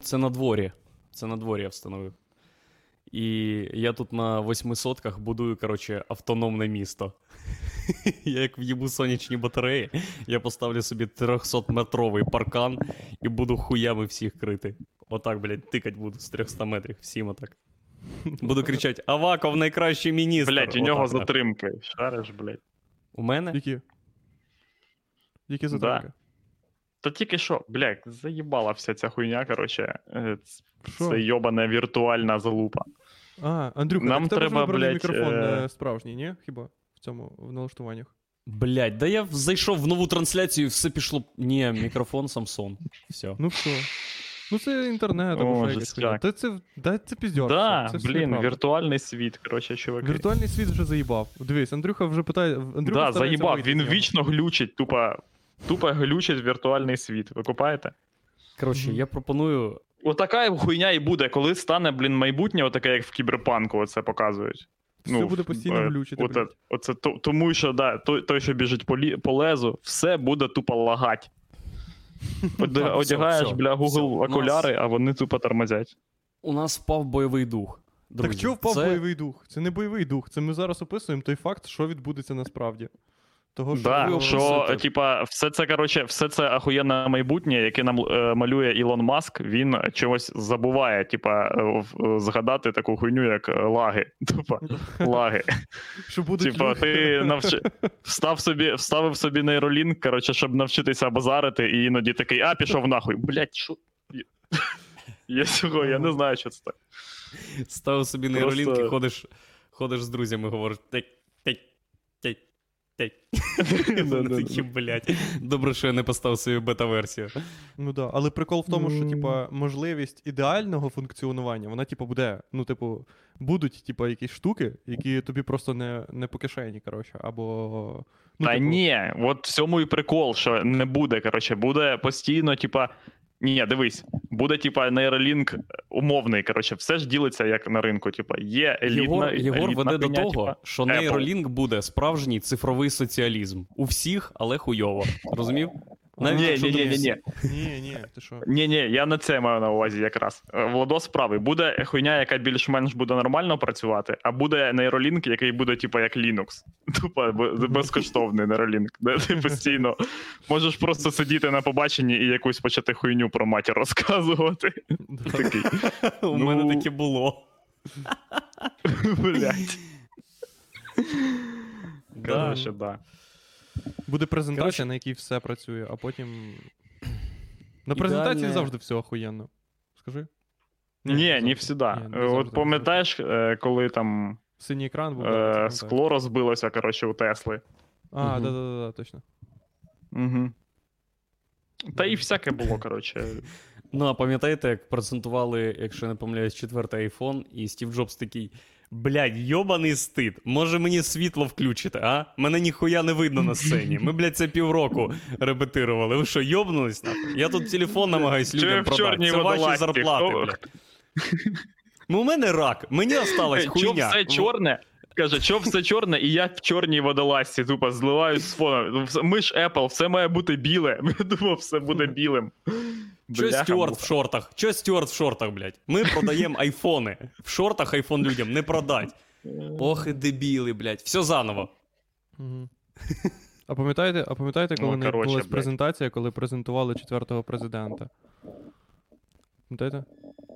Це на дворі. Це на дворі я встановив. І я тут на восьми сотках будую, коротше, автономне місто. Я як в'їбу сонячні батареї, я поставлю собі 300-метровий паркан і буду хуями всіх крити. Отак, блядь, тикать буду з 300 метрів, всім отак. Буду кричати: Аваков найкращий міністр. Блять, у нього Отак, да. затримки. Шариш, блять. У мене? Які? Які затримки? Та тільки що, блядь, заїбала вся ця хуйня, коротше. е, ц- Це йобана віртуальна залупа. А, Андрюха, Нам тебе треба, блядь, мікрофон е, не справжній, ні? Хіба в цьому в налаштуваннях? Блядь, да я зайшов в нову трансляцію і все пішло. Ні, мікрофон Samsung. Все. Ну все. Ну це інтернет або ще. Та це, да, це піздьор. Да, це блін, неправда. віртуальний світ, коротше, чуваки. Віртуальний світ вже заїбав. Дивись, Андрюха вже питає. Андрюха да, заїбав, вийти він нього. вічно глючить, тупо, тупо глючить віртуальний світ. Ви купаєте? Коротше, я пропоную. Отака хуйня і буде, коли стане, блін, майбутнє, отаке, як в кіберпанку, оце показують. Все буде постійно е, глючити. Оце, оце, то- тому що да, той, той, що біжить по, лі, по лезу, все буде тупо лагать. Одягаєш, все, бля, все. Google нас- окуляри, а вони тупо тормозять. У нас впав бойовий дух. Друзі. Так що впав це... бойовий дух? Це не бойовий дух. Це ми зараз описуємо той факт, що відбудеться насправді. Того, що, Да, ви що, типа, все це, коротше, все це ахуєнне майбутнє, яке нам е, малює Ілон Маск, він чогось забуває, типа, е, е, згадати таку хуйню, як е, лаги. Тупа, лаги. що будуть Типа, ти навчи... встав собі, вставив собі нейролінк, коротше, щоб навчитися базарити, і іноді такий, а, пішов нахуй. Блять, що? Я цього, я не знаю, що це так. Ставив собі Просто- нейролінки, ходиш, ходиш з друзями, говориш блядь, Добре, що я не поставив свою бета-версію. Ну да, але прикол в тому, що типа можливість ідеального функціонування, вона, типа, буде. Ну, типу, будуть, типа, якісь штуки, які тобі просто не не по кишені, коротше, або. Ну, Та типу... ні, от в цьому і прикол, що не буде. Коротше, буде постійно, типа. Ні, дивись, буде, типа, нейролінк умовний. Коротше, все ж ділиться як на ринку. Типа, є елітна, Єгор, Єгор елітна веде до того, типа, що Apple. нейролінк буде справжній цифровий соціалізм. У всіх, але хуйово. Розумів? Навіть Ні, якщо ні, ні, думаєш- ні, ні. Ні, ні, ти що? Ні, ні, я на це маю на увазі якраз. Е, Владос правий. Буде хуйня, яка більш-менш буде нормально працювати, а буде нейролінк, який буде, типу, як Linux. Тупо безкоштовний нейролінк, де ти постійно можеш просто сидіти на побаченні і якусь почати хуйню про матір розказувати. Такий. У мене Ну. таке було. Блять. Да. Да. Буде презентація, Коротше- на якій все працює, а потім. На презентації Ідеальне- завжди все охуєнно. Скажи? Ні, не всіда. Ні, не От пам'ятаєш, е, коли там Синій екран був. е, скло розбилося, коротше, у Тесли. А, да, да, да, да, точно. Угу. Та і всяке було, коротше. Ну, а пам'ятаєте, як презентували, якщо я не помиляюсь, четвертий айфон, і Стів Джобс такий. Блядь, йобаний стид. Може мені світло включити, а? Мене ніхуя не видно на сцені. Ми, блядь, це півроку репетирували. Ви що, йобнулись нахуй? Я тут телефон намагаюсь людям продати. Це ваші зарплати, Хто- блядь. Ну, у мене рак, мені осталась Чо все чорне? Каже, що все чорне, і я в чорній водолазці, тупо зливаюсь з фоном. Ми ж Apple, все має бути біле. Я думав, все буде білим. Чо Бляха, Стюарт в шортах? Чо Стюарт в шортах, блядь? Ми продаємо айфони. В шортах айфон людям не продать. Ох і дебіли, блядь. Все заново. А пам'ятаєте, а пам'ятаєте, коли Ну, не коротше, відбулась презентація, коли презентували четвертого президента? Пам'ятаєте?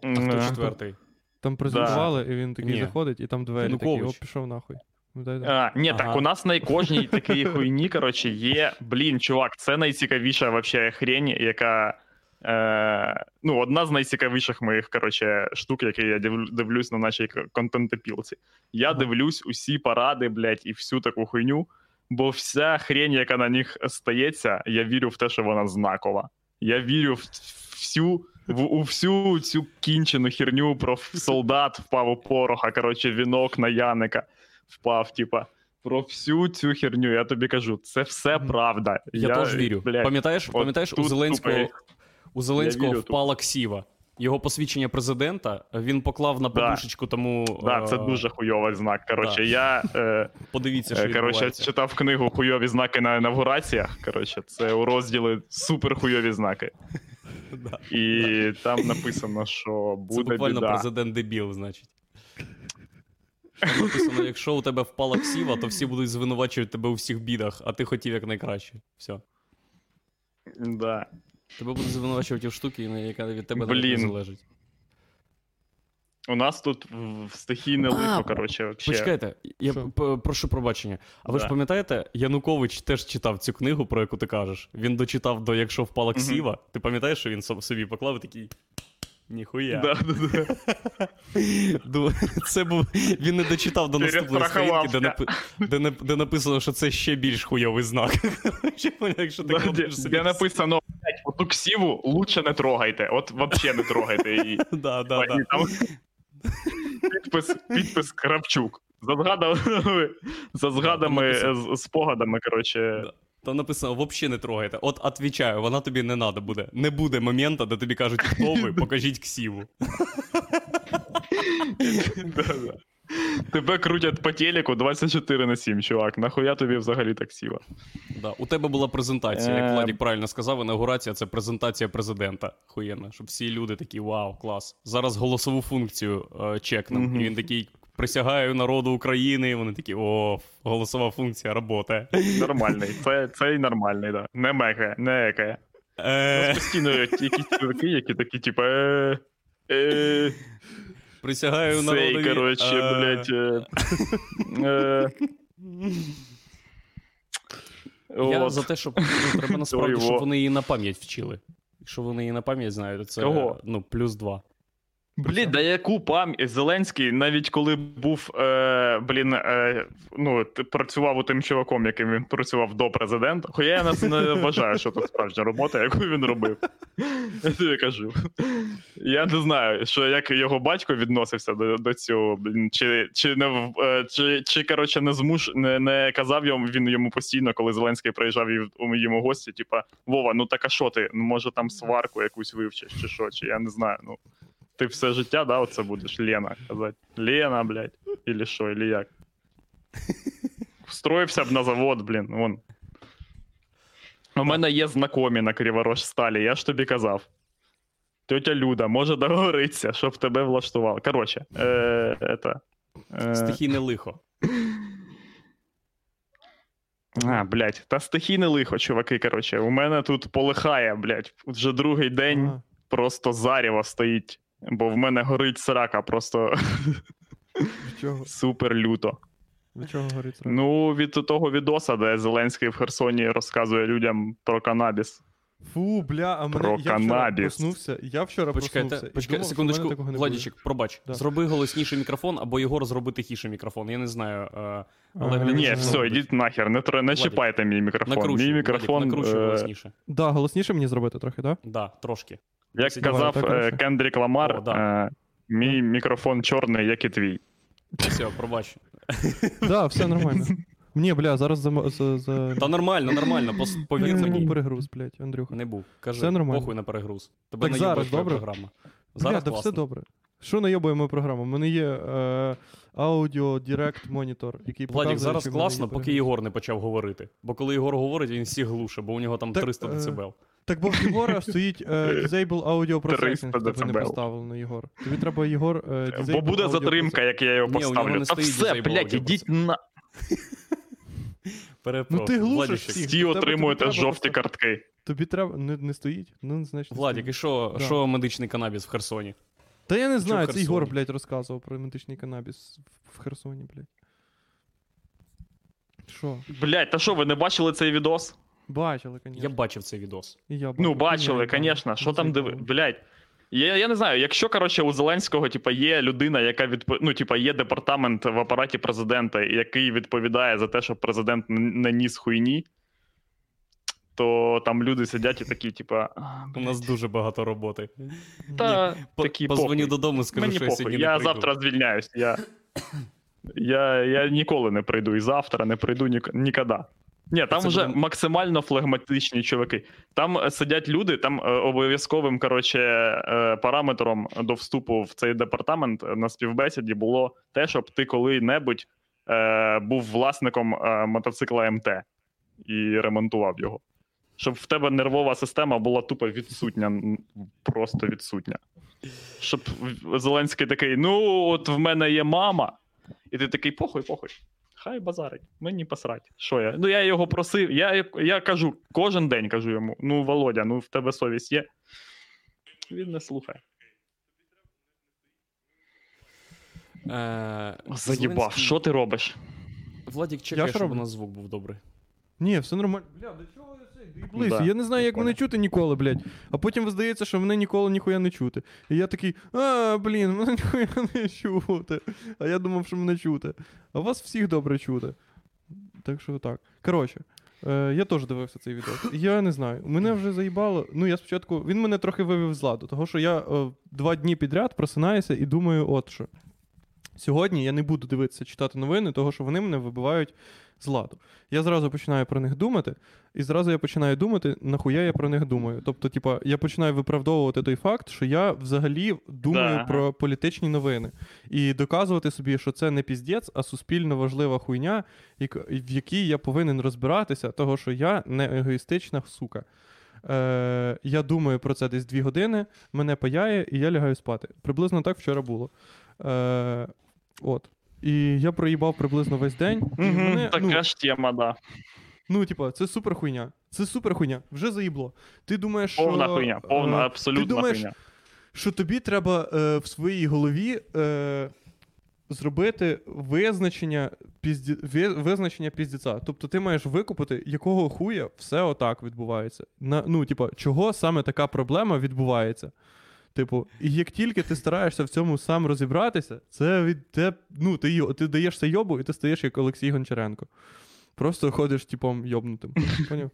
А хто четвертий? Там презентували, і він такий Ні. заходить, і там двері такі, Янукович. оп, пішов нахуй. Пам'ятаєте? А, ні, Ага. так у нас на кожній такій хуйні, коротше, є. Блін, чувак, це найцікавіша вообще хрень, яка. Е, ну, одна з найцікавіших моїх, коротше, штук, які я дивлюсь на нашій контентопілці. Я Ага. дивлюсь усі паради, блядь, і всю таку хуйню, бо вся хрень, яка на них стається, я вірю в те, що вона знакова. Я вірю в всю. В, у всю цю кінчену херню про солдат впав у пороха, коротше, вінок на Яника впав, типа. Про всю цю херню, я тобі кажу, це все правда. Я, теж вірю. блядь, Пам'ятаєш, пам'ятаєш у Зеленського, у Зеленського впала ксіва. Його посвідчення президента він поклав на Да. подушечку тому. Да, е, це дуже хуйовий знак. Коротше, я е, Подивіться, що е, коротше, відбувається. читав книгу Хуйові знаки на інавгураціях. Коротше, це у розділі супер хуйові знаки. Да. І там написано, що буде. Це буквально біда. президент дебіл, значить. Там написано, якщо у тебе впала ксіва, то всі будуть звинувачувати тебе у всіх бідах, а ти хотів як найкраще. Все. Да. Тебе будуть звинувачувати в штуки, яка від тебе Блін. не залежить. У нас тут в- стихійне А, лихо, коротше, вообще. Почекайте, я Що? п- прошу пробачення. А ви ж Да. пам'ятаєте, Янукович теж читав цю книгу, про яку ти кажеш. Він дочитав до Якщо впала ксіва. Ти пам'ятаєш, що він соб- собі поклав і такий. Ніхуя. Да, да, да. Це був. Він не дочитав до наступної сторінки, де, напи... де, нап- де написано, що це ще більш хуйовий знак. Якщо ти Да, де, собі. де написано, блядь, оту ксіву лучше не трогайте. От вообще не трогайте її. Да, да, да. там підпис, підпис Кравчук. За згадами, за згадами, спогадами, коротше. Там написано, взагалі не трогайте. От отвічаю, вона тобі не треба буде. Не буде моменту, де тобі кажуть, хто ви, покажіть ксіву. Тебе крутять по телеку 24 на 7, чувак. Нахуя тобі взагалі так сіла? Да. У тебе була презентація, як Е, Владік правильно сказав, інаугурація це презентація президента. Хуєнно, щоб всі люди такі, вау, клас. Зараз голосову функцію е, чекнем. І він такий. Присягаю народу України, і вони такі, о, голосова функція работає. Нормальний. Це, це і нормальний, да. Не мекає, не екає. Е, Постійно якісь чуваки, які такі, типу, е, е, присягаю народу. цей, коротше, блядь. Е, е, Я за те, щоб ну, треба насправді, щоб вони її на пам'ять вчили. Якщо вони її на пам'ять знають, то це Кого? ну, плюс два. Блін, да яку пам'ять Зеленський, навіть коли був, е, блін, е, ну, працював у тим чуваком, яким він працював до президента. Хоча я нас не вважаю, що це справжня робота, яку він робив. Я тобі кажу. Я не знаю, що як його батько відносився до, до цього, блін, чи, чи не е, чи, чи коротше, не змуш, не, не казав йому він йому постійно, коли Зеленський приїжджав йому гості, типа, Вова, ну так а що ти? Ну, може там сварку якусь вивчиш, чи що, чи я не знаю. Ну. Ти все життя, да, оце будеш Лена казати. Лена, блядь, или що, или як. Встроївся б на завод, блін, вон. У мене є знакомі на Криворожсталі, я ж тобі казав. Тетя Люда може договоритися, щоб тебе влаштував. Коротше, е, это, е, Стихійне лихо. А, блядь, та стихійне лихо, чуваки, коротше. У мене тут полихає, блядь. Вже другий день Ага. просто зарєво стоїть, бо в мене горить срака просто чого? супер люто. Від чого горить срака? Ну, від того відоса, де Зеленський в Херсоні розказує людям про канабіс. Фу, бля, а мене Про я вчора проснувся. Я вчора Почекайте, проснувся. і почекай, думав, секундочку, Владічик, пробач. Да. Зроби голосніший мікрофон, або його зроби тихіший мікрофон. Я не знаю. е. Але глядачі Ні, все, ідіть нахер, не, тр- не чіпайте мій мікрофон. Накручуй, мій мікрофон, накручуй е, голосніше. Да, голосніше мені зробити трохи, да? Да, трошки. Як казав так, е. Кендрік Ламар, О, да. е, мій мікрофон чорний, як і твій. Все, пробач. Да, все нормально. Ні, бля, зараз за... Та нормально, нормально, повір Це був перегруз, блядь, Андрюха. Не був. Кажи, похуй на перегруз. Тебе Так твоя добре? програма. Зараз да все добре. Що найобуємо програму? У мене є е, аудіо Direct монітор, який Владік, зараз є класно, поки. Єгор не почав говорити. Бо коли Єгор говорить, він всіх глуше, бо у нього там Так, 300 е, децибел. Так бо в Єгора стоїть е, Disable Audio 300 Processing, тебе не поставлено, Єгор. Тобі треба, Єгор, е, Disable Бо буде затримка, як я його Ні, поставлю. не Та все, disable блядь, ідіть на. Перепрошую. Ну ти глушиш всіх. Всі отримуєте жовті картки. Тобі треба. Не, не стоїть? Ну, значить. Владік, і що, Да. що медичний канабіс в Херсоні? Та я не знаю, це Ігор, блядь, розказував про медичний канабіс в- в Херсоні, блядь. Що? Блядь, та що, ви не бачили цей відос? Бачили, звісно. Я бачив цей відос. Я Ну, бачили, звісно. Що там диви. Блядь. Я, я не знаю, якщо коротше у Зеленського типа, є людина, яка відп... ну, типа, є департамент в апараті президента, який відповідає за те, щоб президент н- не ніс хуйні, то там люди сидять і такі, типа. У нас дуже багато роботи. Та По- такі Позвоню похуй. додому, скажу, Мені що я похуй. сьогодні Я не прийду. завтра звільняюсь. Я... Я, я ніколи не прийду і завтра не прийду ніколи. Ні, там Це вже буде- максимально флегматичні чуваки. Там е, сидять люди, там е, обов'язковим коротше, е, параметром до вступу в цей департамент на співбесіді було те, щоб ти коли-небудь е, був власником е, мотоцикла МТ і ремонтував його. Щоб в тебе нервова система була тупо відсутня, просто відсутня. Щоб Зеленський такий: ну, от в мене є мама, і ти такий, похуй, похуй. Хай базарить, мені посрать. Що я? Ну я його просив. Я, я кажу, кожен день кажу йому: ну, Володя, ну в тебе совість є. Він не слухає. Е, Заїбав, Зеленський- що ти робиш? Владік чекає, що щоб у нас звук був добрий. Ні, все нормально. Бля, до чого я цей доїблися? Да, Я не знаю, як мене чути ніколи, блядь. А потім здається, що мене ніколи ніхуя не чути. І я такий, а, блін, мене ніхуя не чути. А я думав, що мене чути. А вас всіх добре чути. Так що так. Коротше, е, я теж дивився цей відео. Я не знаю. Мене вже заїбало. Ну, я спочатку. Він мене трохи вивів з ладу, того що я е, два дні підряд просинаюся і думаю, от що. Сьогодні я не буду дивитися читати новини, того що вони мене вибивають з ладу. Я зразу починаю про них думати, і зразу я починаю думати, нахуя я про них думаю. Тобто, типа, я починаю виправдовувати той факт, що я взагалі думаю Да. про політичні новини і доказувати собі, що це не піздець, а суспільно важлива хуйня, в якій я повинен розбиратися, того що я не егоїстична сука. Е, я думаю про це десь дві години, мене паяє, і я лягаю спати. Приблизно так вчора було. Е, от. І я проїбав приблизно весь день. І Угу, мене, ну, ж тема, да. Ну, типа, це супер хуйня. Це супер хуйня. Вже заїбло. Ти думаєш, Повна що, хуйня, повна, е, абсолютна ти думаєш, хуйня. що тобі треба е, в своїй голові е, зробити визначення пізді... визначення піздіця. Тобто ти маєш викупити, якого хуя все отак відбувається. На, ну, типа, чого саме така проблема відбувається. Типу, і як тільки ти стараєшся в цьому сам розібратися, це від те, ну, ти, ти даєшся йобу, і ти стаєш як Олексій Гончаренко. Просто ходиш типом йобнутим. Поняв?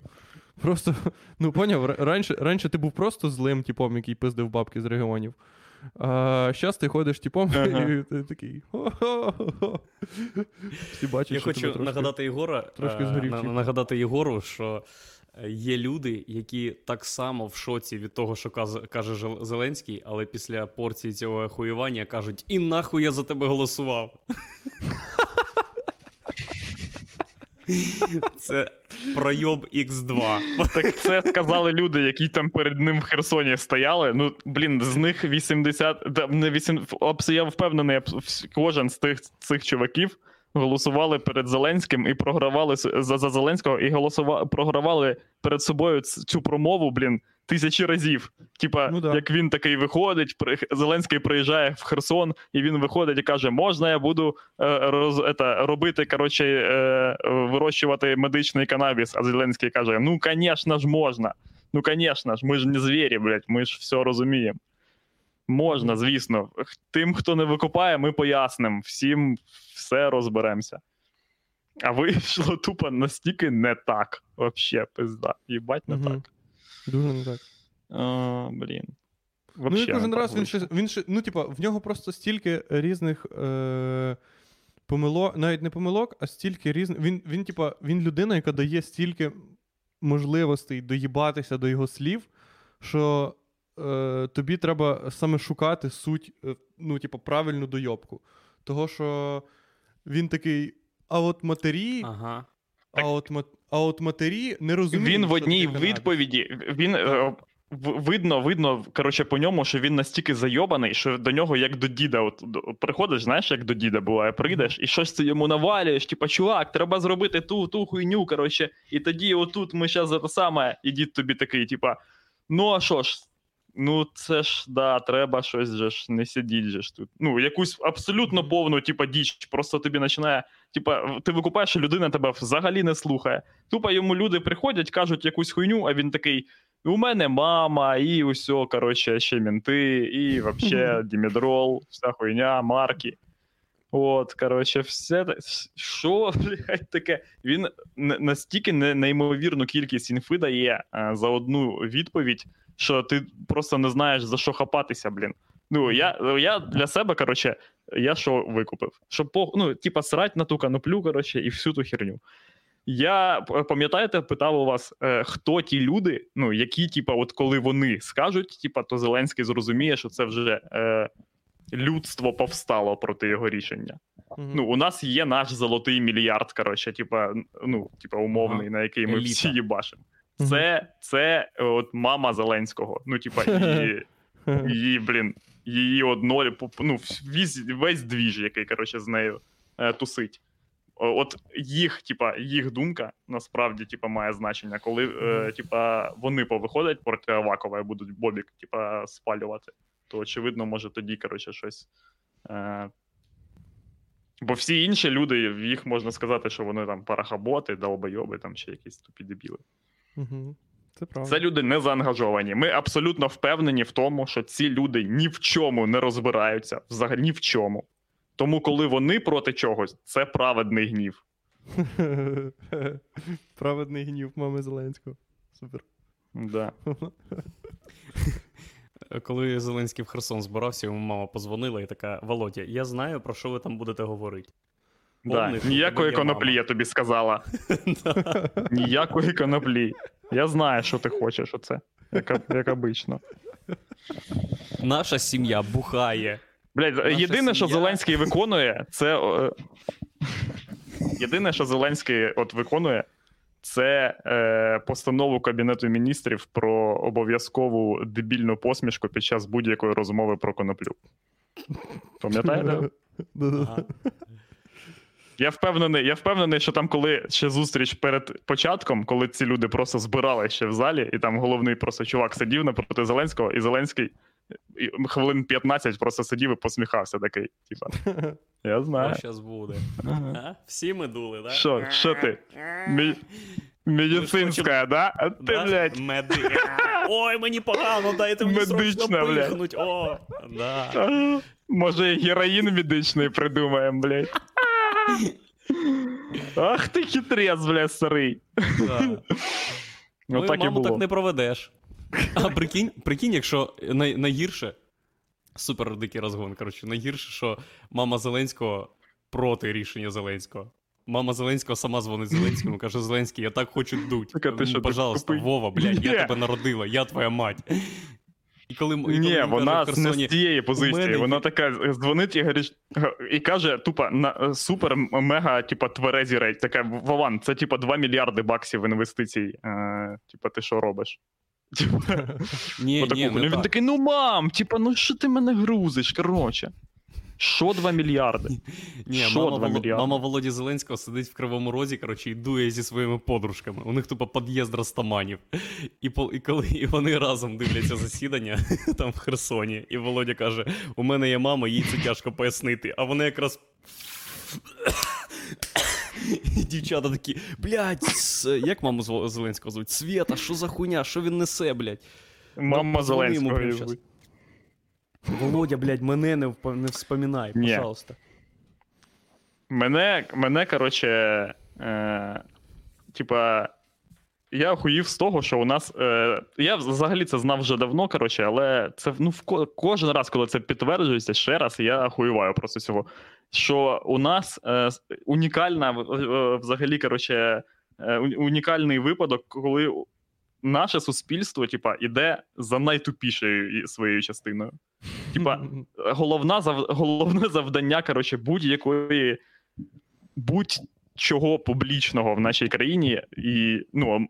Просто, ну поняв, раніше, раніше ти був просто злим типом, який пиздив бабки з регіонів. А зараз ти ходиш типом Ага. і ти такий. «Хо-хо-хо-хо». Всі бачать, Я що хочу тебе трошки... нагадати Єгора, трошки е, згорів на- нагадати Єгору, що е, є люди, які так само в шоці від того, що каже Зеленський, але після порції цього ахуєвання кажуть: і нахуй я за тебе голосував. Це пройоб X2. Так це сказали люди, які там перед ним в Херсоні стояли. Ну, блін, з них 80, да, не 8, абс- я впевнений, кожен з тих цих чуваків голосували перед Зеленським і програвали за, за Зеленського, і голосували, програвали перед собою цю промову, блін, тисячі разів. Типа, Ну да. як він такий виходить, при- Зеленський приїжджає в Херсон, і він виходить і каже: можна я буду е, роз, ета, робити, коротше, е, вирощувати медичний канабіс. А Зеленський каже: Ну, звісно ж, можна. Ну, звісно ж, ми ж не звірі, блядь, ми ж все розуміємо. Можна, звісно. Тим, хто не викупає, ми пояснимо. Всім все розберемося. А вийшло тупо настільки не так. Вообще, пизда. Їбать не Мгм. так. Дуже не так. А, блін. Ну Вообще і кожен раз він ще, він ще, ну, типа, в нього просто стільки різних е, помилок, навіть не помилок, а стільки різних. Він, він, типа, він людина, яка дає стільки можливостей доїбатися до його слів, що е, тобі треба саме шукати суть, е, ну, типа, правильну дойобку. Того, що він такий, а от матері, Ага. а, от, а от матері не розуміють. Він в одній відповіді він е, видно, видно, коротше, по ньому, що він настільки зайобаний, що до нього як до діда. От приходиш, знаєш, як до діда буває, прийдеш і щось ти йому навалюєш, типа, чувак, треба зробити ту, ту хуйню, коротше, і тоді отут ми зараз за те саме, і дід тобі такий, типа, ну а що ж? Ну, це ж да, треба щось же ж не сидіть же ж тут. Ну, якусь абсолютно повну, типа, діч. Просто тобі починає, типа, ти викупаєш, і людина тебе взагалі не слухає. Тупо йому люди приходять, кажуть якусь хуйню, а він такий: у мене мама, і усьо, коротше, ще мінти, і вообще Дімідрол, вся хуйня, марки. От, коротше, все що, блядь, таке? Він настільки неймовірну кількість інфи дає е, за одну відповідь, що ти просто не знаєш за що хапатися, блін. Ну, я, я для себе, коротше, я що викупив? Щоб по, ну, типа, срать на ту каноплю, коротше, і всю ту херню. Я пам'ятаєте, питав у вас, е, хто ті люди, ну які, типа, от коли вони скажуть, типа, то Зеленський зрозуміє, що це вже е, людство повстало проти його рішення. Мгм. Ну, у нас є наш золотий мільярд, коротше, типа, ну, типа, умовний, на який ми Еліта. всі їбашимо. Це, це е, от мама Зеленського. Ну, типа, її, її блін, її однолі, ну, весь, весь двіж, який, коротше, з нею е, тусить. От їх, типа, їх думка насправді типа, має значення, коли е, типа, вони повиходять проти Авакова і будуть Бобік, типа, спалювати, то очевидно, може тоді, коротше, щось. Е, Бо всі інші люди, їх можна сказати, що вони там парахаботи, долбойоби там чи якісь тупі дебіли. Угу. Це правда. Це люди не заангажовані. Ми абсолютно впевнені в тому, що ці люди ні в чому не розбираються, взагалі ні в чому. Тому, коли вони проти чогось, це праведний гнів. Праведний гнів мами Зеленського. Супер. Да. Коли Зеленський в Херсон збирався, йому мама позвонила і така: Володя, я знаю, про що ви там будете говорити. Да. Ніякої коноплі, мама. я тобі сказала. Ніякої коноплі. Я знаю, що ти хочеш, оце. Як, як обично. Наша сім'я бухає. Блять, єдине, що. Зеленський виконує, це. Єдине, що Зеленський от виконує, це е, постанову Кабінету міністрів про обов'язкову дебільну посмішку під час будь-якої розмови про коноплю. Пам'ятаєте? Ага. Я впевнений, я впевнений, що там, коли ще зустріч перед початком, коли ці люди просто збирали ще в залі, і там головний просто чувак сидів напроти Зеленського, і Зеленський хвилин 15 просто сидів і посміхався такий. Типа, я знаю. Що зараз буде? Ага. А? Всі ми дули, так? Що, що ти? Мі... Медицинська, да? А ти, Да? блядь, Меди... Ой, мені погано, дайте мені Медична, срочно пихнуть. О, да. може героїн медичний придумаємо, блядь. Ах ти хитрець, блядь, старий. да. Ну, Ну, так і маму було. так не проведеш. А прикинь, прикинь, якщо най- найгірше, супер дикий розгон, коротше, найгірше, що мама Зеленського проти рішення Зеленського. Мама Зеленського сама дзвонить Зеленському, каже: Зеленський, я так хочу дуть. Так, а ти що, Пожалуйста, тупий? Вова, блядь, я Ні. тебе народила, я твоя мать. І коли, і коли Ні, він вона каже в не Херсоні, з цієї «У позиції. мене Вона така дзвонить і говорить, і каже, тупо на супер мега, типа, тверезі рейд. Така Вован, це типа 2 мільярди баксів інвестицій. Е, типа, ти що робиш? Ні, отаку ні, не Він так. такий, ну мам, типа, ну що ти мене грузиш? Коротше. Що 2 мільярди? Ні, Що мама, два Воло... мільярди? мама Володі Зеленського сидить в Кривому Розі, коротше, і дує зі своїми подружками. У них тупо під'їзд ростаманів. І, по... і коли і вони разом дивляться засідання там в Херсоні, і Володя каже: у мене є мама, їй це тяжко пояснити. А вони якраз. І дівчата такі, блядь, як маму Зел- Зеленського звуть? Свєта, що за хуйня? Що він несе, блядь? Мама йому Зеленського. Володя, блядь, мене не, вп... не вспоминай, Ні. пожалуйста. Мене, мене коротше, е, типа, я охуїв з того, що у нас. Е, я взагалі це знав вже давно, коротше, але це ну, в ко- кожен раз, коли це підтверджується, ще раз я охуюваю просто цього. Що у нас е, унікальна, е, взагалі, коротше, е, унікальний випадок, коли наше суспільство, типа, іде за найтупішою своєю частиною. Типа, головна зав... головне завдання, коротше, будь-якої будь-чого публічного в нашій країні, і ну.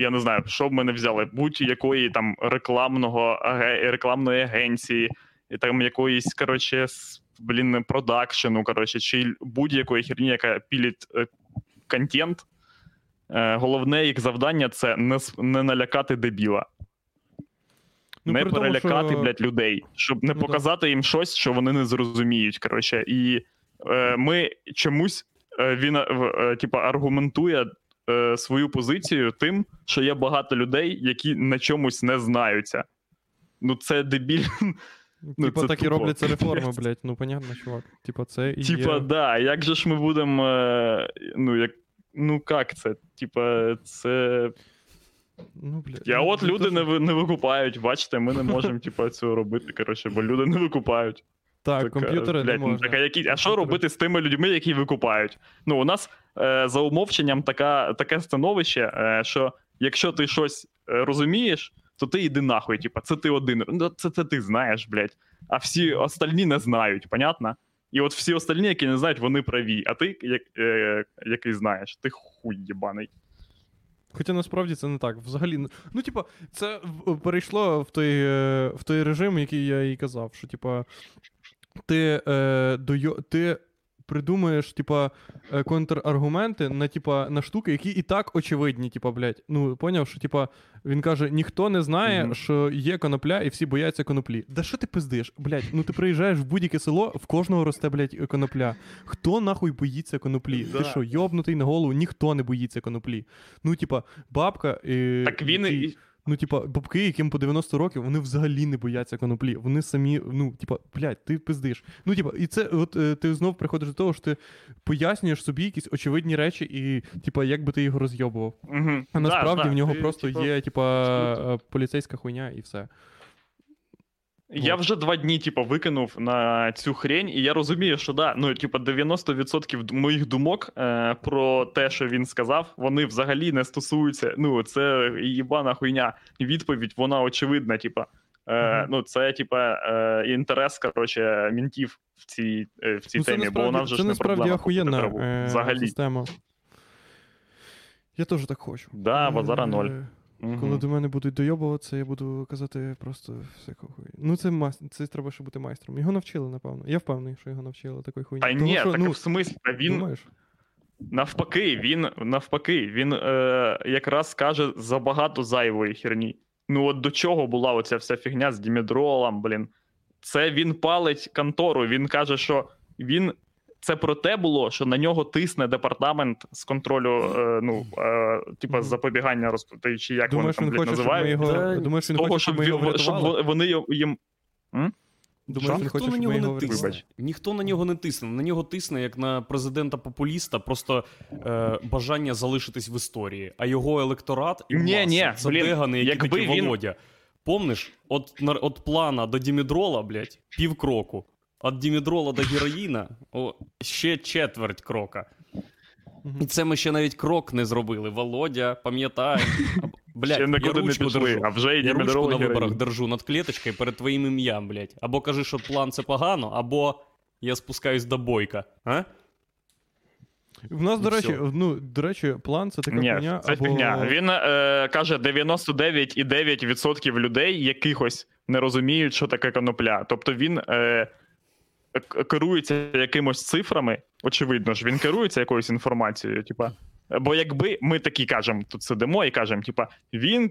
Я не знаю, що б ми не взяли, будь-якої там рекламного рекламної агенції, і там якоїсь, коротше, блін, продакшену, коротше, чи будь-якої херні, яка пілить е, контент. Е, головне їх завдання це не, не налякати дебіла Ну, не перелякати, що- блядь, людей, щоб не Ну, показати їм щось, що вони не зрозуміють. Коротше, і е, ми чомусь він е, е, типа аргументує е, свою позицію тим, що є багато людей, які на чомусь не знаються. Ну, це дебіль. Ну, Типа це так і робляться реформи, блядь. Ну, понятно, чувак. Типа, це і Типа, є... да, як же ж ми будемо. е, ну, як. Ну, як це? Типа, це. Ну, блядь. Я ну, от люди не, не викупають. Бачите, ми не можемо, типа, цього робити. Коротше, бо люди не викупають. Так, Так, комп'ютери е, не блядь, ну, можна. так, а, які, а що робити з тими людьми, які викупають? Ну, у нас е, за умовченням така, таке становище, е, що якщо ти щось е, розумієш, то ти йди нахуй. Типа, це ти один. Ну, це, це ти знаєш, блядь. А всі остальні не знають, понятно? І от всі остальні, які не знають, вони праві. А ти, як, е, який знаєш, ти хуй єбаний. Хоча насправді це не так. Взагалі, ну, ну типа, це перейшло в той, е, в той режим, який я і казав, що, типа, ти, е, дойо, ти придумуєш, типа, е, контраргументи на, типа, на штуки, які і так очевидні, типа, блядь. Ну, поняв, що, типа, він каже: ніхто не знає, Мгм. що є конопля, і всі бояться коноплі. Да що ти пиздиш? Блядь, ну ти приїжджаєш в будь-яке село, в кожного росте, блядь, конопля. Хто нахуй боїться коноплі? Да. Ти що, йобнутий на голову, ніхто не боїться коноплі. Ну, типа, бабка. Е, Так він і. Ну, типа, бабки, яким по 90 років, вони взагалі не бояться коноплі. Вони самі, ну, типа, блядь, ти пиздиш. Ну, типа, і це, от е, ти знов приходиш до того, що ти пояснюєш собі якісь очевидні речі, і, типа, як би ти його розйобував. Угу. А насправді да, в нього ти, просто типа, є, типа, е, поліцейська хуйня і все. Я вже два дні, типу, викинув на цю хрень, і я розумію, що да, ну, типу, 90% моїх думок е, про те, що він сказав, вони взагалі не стосуються. Ну, це їбана хуйня. Відповідь, вона очевидна, типу. Е, Мгм. Ну, це, типа, е, інтерес, коротше, мінтів в цій, е, в цій ну, темі, бо вона вже це ж не проблема. охуєнна е, Взагалі. система. Я теж так хочу. Да, базара ноль. Мгм. Коли до мене будуть дойобуватися, я буду казати просто всякого хуй. Ну, це мас... це треба ще бути майстром. Його навчили, напевно. Я впевнений, що його навчили такої хуйні. Та Тому ні, що, так ну, в смислі, а він думаєш? Навпаки, він навпаки, він е, якраз каже забагато зайвої херні. Ну, от до чого була оця вся фігня з дімедролом, блін. Це він палить контору. Він каже, що він. Це про те було, що на нього тисне департамент з контролю, е, ну, е, типа запобігання розпитаю, чи як Думаєш, вони там блядь, називають. його. Да, Думаєш, він Того, хоче, щоб, щоб ми його щоб вони їм. Думаєш, він Ніхто хоче, на нього не тисне. Вибач. Ніхто на нього не тисне. На нього тисне як на президента популіста, просто е, бажання залишитись в історії. А його електорат і Ні, ні, це блін, деганий, який якби такий він- Володя. Помниш, от, от плана до Дімідрола, блядь, півкроку. Від Дімідрола до героїна о, ще четверть крока. І це ми ще навіть крок не зробили. Володя, пам'ятай. Блядь, Ще я нікуди не пішли, держу. а вже Я ручку на героїн. виборах держу над клеточкою перед твоїм ім'ям, блядь. Або кажи, що план це погано, або я спускаюсь до бойка. А? В нас, до речі, ну, до речі, план це така Ні, хуйня. це або... фігня. Він е, каже, 99,9% людей якихось не розуміють, що таке конопля. Тобто він е, керується якимось цифрами. Очевидно ж, він керується якоюсь інформацією. Типа. Бо якби ми такі кажемо, тут сидимо і кажемо, типа, він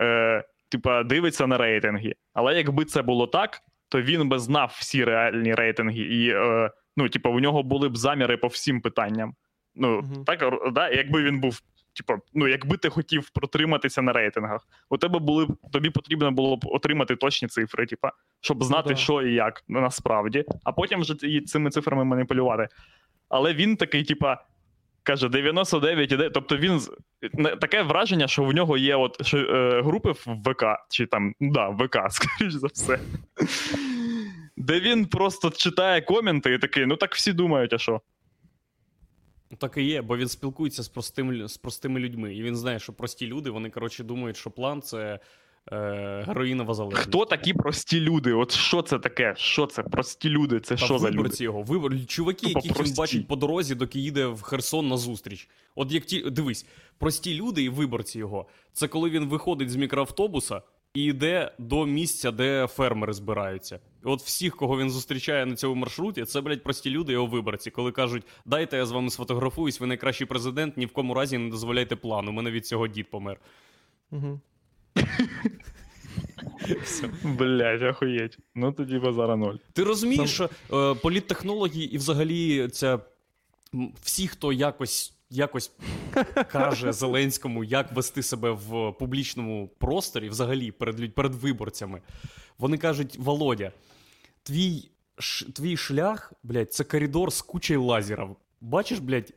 е, типа, дивиться на рейтинги. Але якби це було так, то він би знав всі реальні рейтинги, і е, ну, типа, у нього були б заміри по всім питанням. Ну, Мгм. так, да, якби він був, типу, ну, якби ти хотів протриматися на рейтингах, у тебе були тобі потрібно було б отримати точні цифри, типа, щоб знати, да. що і як ну, насправді, а потім вже цими цифрами маніпулювати. Але він такий, типа, каже, 99 іде. Тобто він таке враження, що в нього є от що, е, групи в ВК, чи там, ну да, ВК, скоріш за все. Де він просто читає коменти і такий, ну так всі думають, а що? Так і є, бо він спілкується з простими, з простими людьми. І він знає, що прості люди, вони, коротше, думають, що план це е, героїнова залежність. Хто такі прості люди? От що це таке? Що це? Прості люди? Це Та що за люди? його, вибор... чуваки, Тупо яких він бачить по дорозі, доки їде в Херсон на зустріч. От як ті, дивись, прості люди і виборці його, це коли він виходить з мікроавтобуса і йде до місця, де фермери збираються. І от всіх, кого він зустрічає на цьому маршруті, це, блядь, прості люди, його виборці, коли кажуть, дайте я з вами сфотографуюсь, ви найкращий президент, ні в кому разі не дозволяйте плану. У мене від цього дід помер. Угу. Блять, охуєть. Ну тоді базара ноль. Ти розумієш, що е, політтехнології і взагалі ця всі, хто якось. Якось каже Зеленському, як вести себе в публічному просторі, взагалі перед перед виборцями. Вони кажуть: Володя, твій, ш, твій шлях, блядь, це коридор з кучею лазерів. Бачиш, блядь,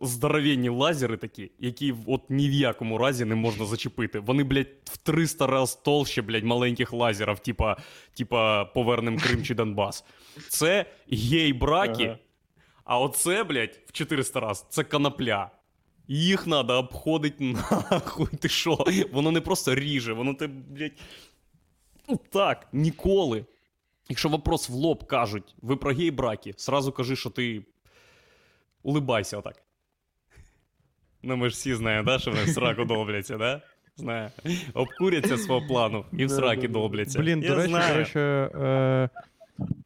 здоровенні лазери такі, які от ні в якому разі не можна зачепити. Вони, блядь, в 300 раз толще, блядь, маленьких лазерів, типа, типа повернем Крим чи Донбас. Це гей-браки, Ага. а оце, блядь, в 400 раз це конопля. Їх треба обходити нахуй. Ти що? Воно не просто ріже, воно те, блядь. Ну так, ніколи. Якщо вопрос в лоб кажуть, ви про гей-браки, сразу кажи, що ти улибайся отак. Ну ми ж всі знаємо, да, що вони в сраку долбляться, да? Знаю. Обкуряться свого плану і в сраки долбляться. Блін, до речі, знаю. коротше, е,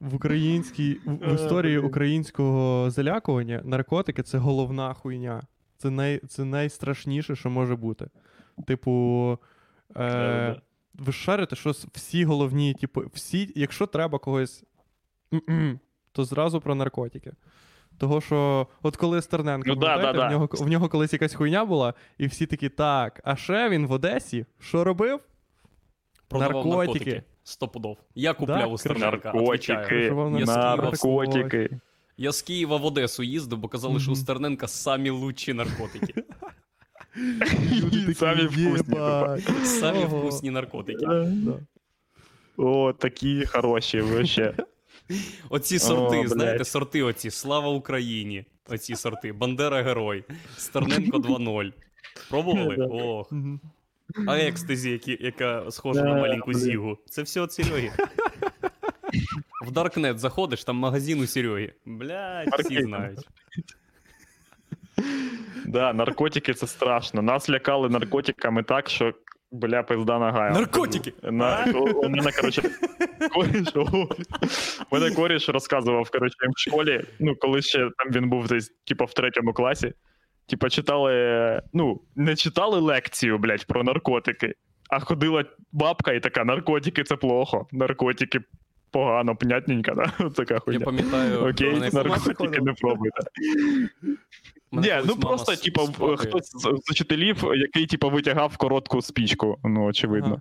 в українській в, в історії українського залякування наркотики це головна хуйня. Це, най, це найстрашніше, що може бути. Типу, е. Ви шарите, що всі головні, типу, всі, якщо треба когось, то зразу про наркотики. Того, що от коли Стерненко, Ну да, да, да. в, нього, в нього колись якась хуйня була, і всі такі, так, а ще він в Одесі що робив? Продавав наркотики. наркотики. Сто пудов. Я купляв у Стерненка. Наркотики, наркотики. Я з Києва в Одесу їздив, бо казали, що у Стерненка самі лучші наркотики. Люди такі, Самі вкусні, Самі вкусні наркотики. О, такі хороші вообще. Оці сорти, О, знаєте, блядь. сорти оці. Слава Україні. Оці сорти. Бандера герой. Стерненко 2.0. Пробували? Ох. А екстазі, які, яка схожа на маленьку зігу. Це все від Сереги. В Даркнет заходиш, там магазин у Сереги. Блядь, всі знають. Да, наркотики це страшно. Нас лякали наркотиками так, що бля, пизда нагая. Наркотики! На, у, у мене, коротше, коріш, у мене коріш розказував, коротше, в школі, ну, коли ще там він був десь, типу, в третьому класі. Типа, читали, ну, не читали лекцію, блядь, про наркотики, а ходила бабка і така: наркотики це плохо, наркотики погано, понятненько, да? Така Я пам'ятаю, Окей, наркотики не пробуйте. Ні, ну просто, типа, хтось з учителів, який, типа, витягав коротку спічку, ну, очевидно.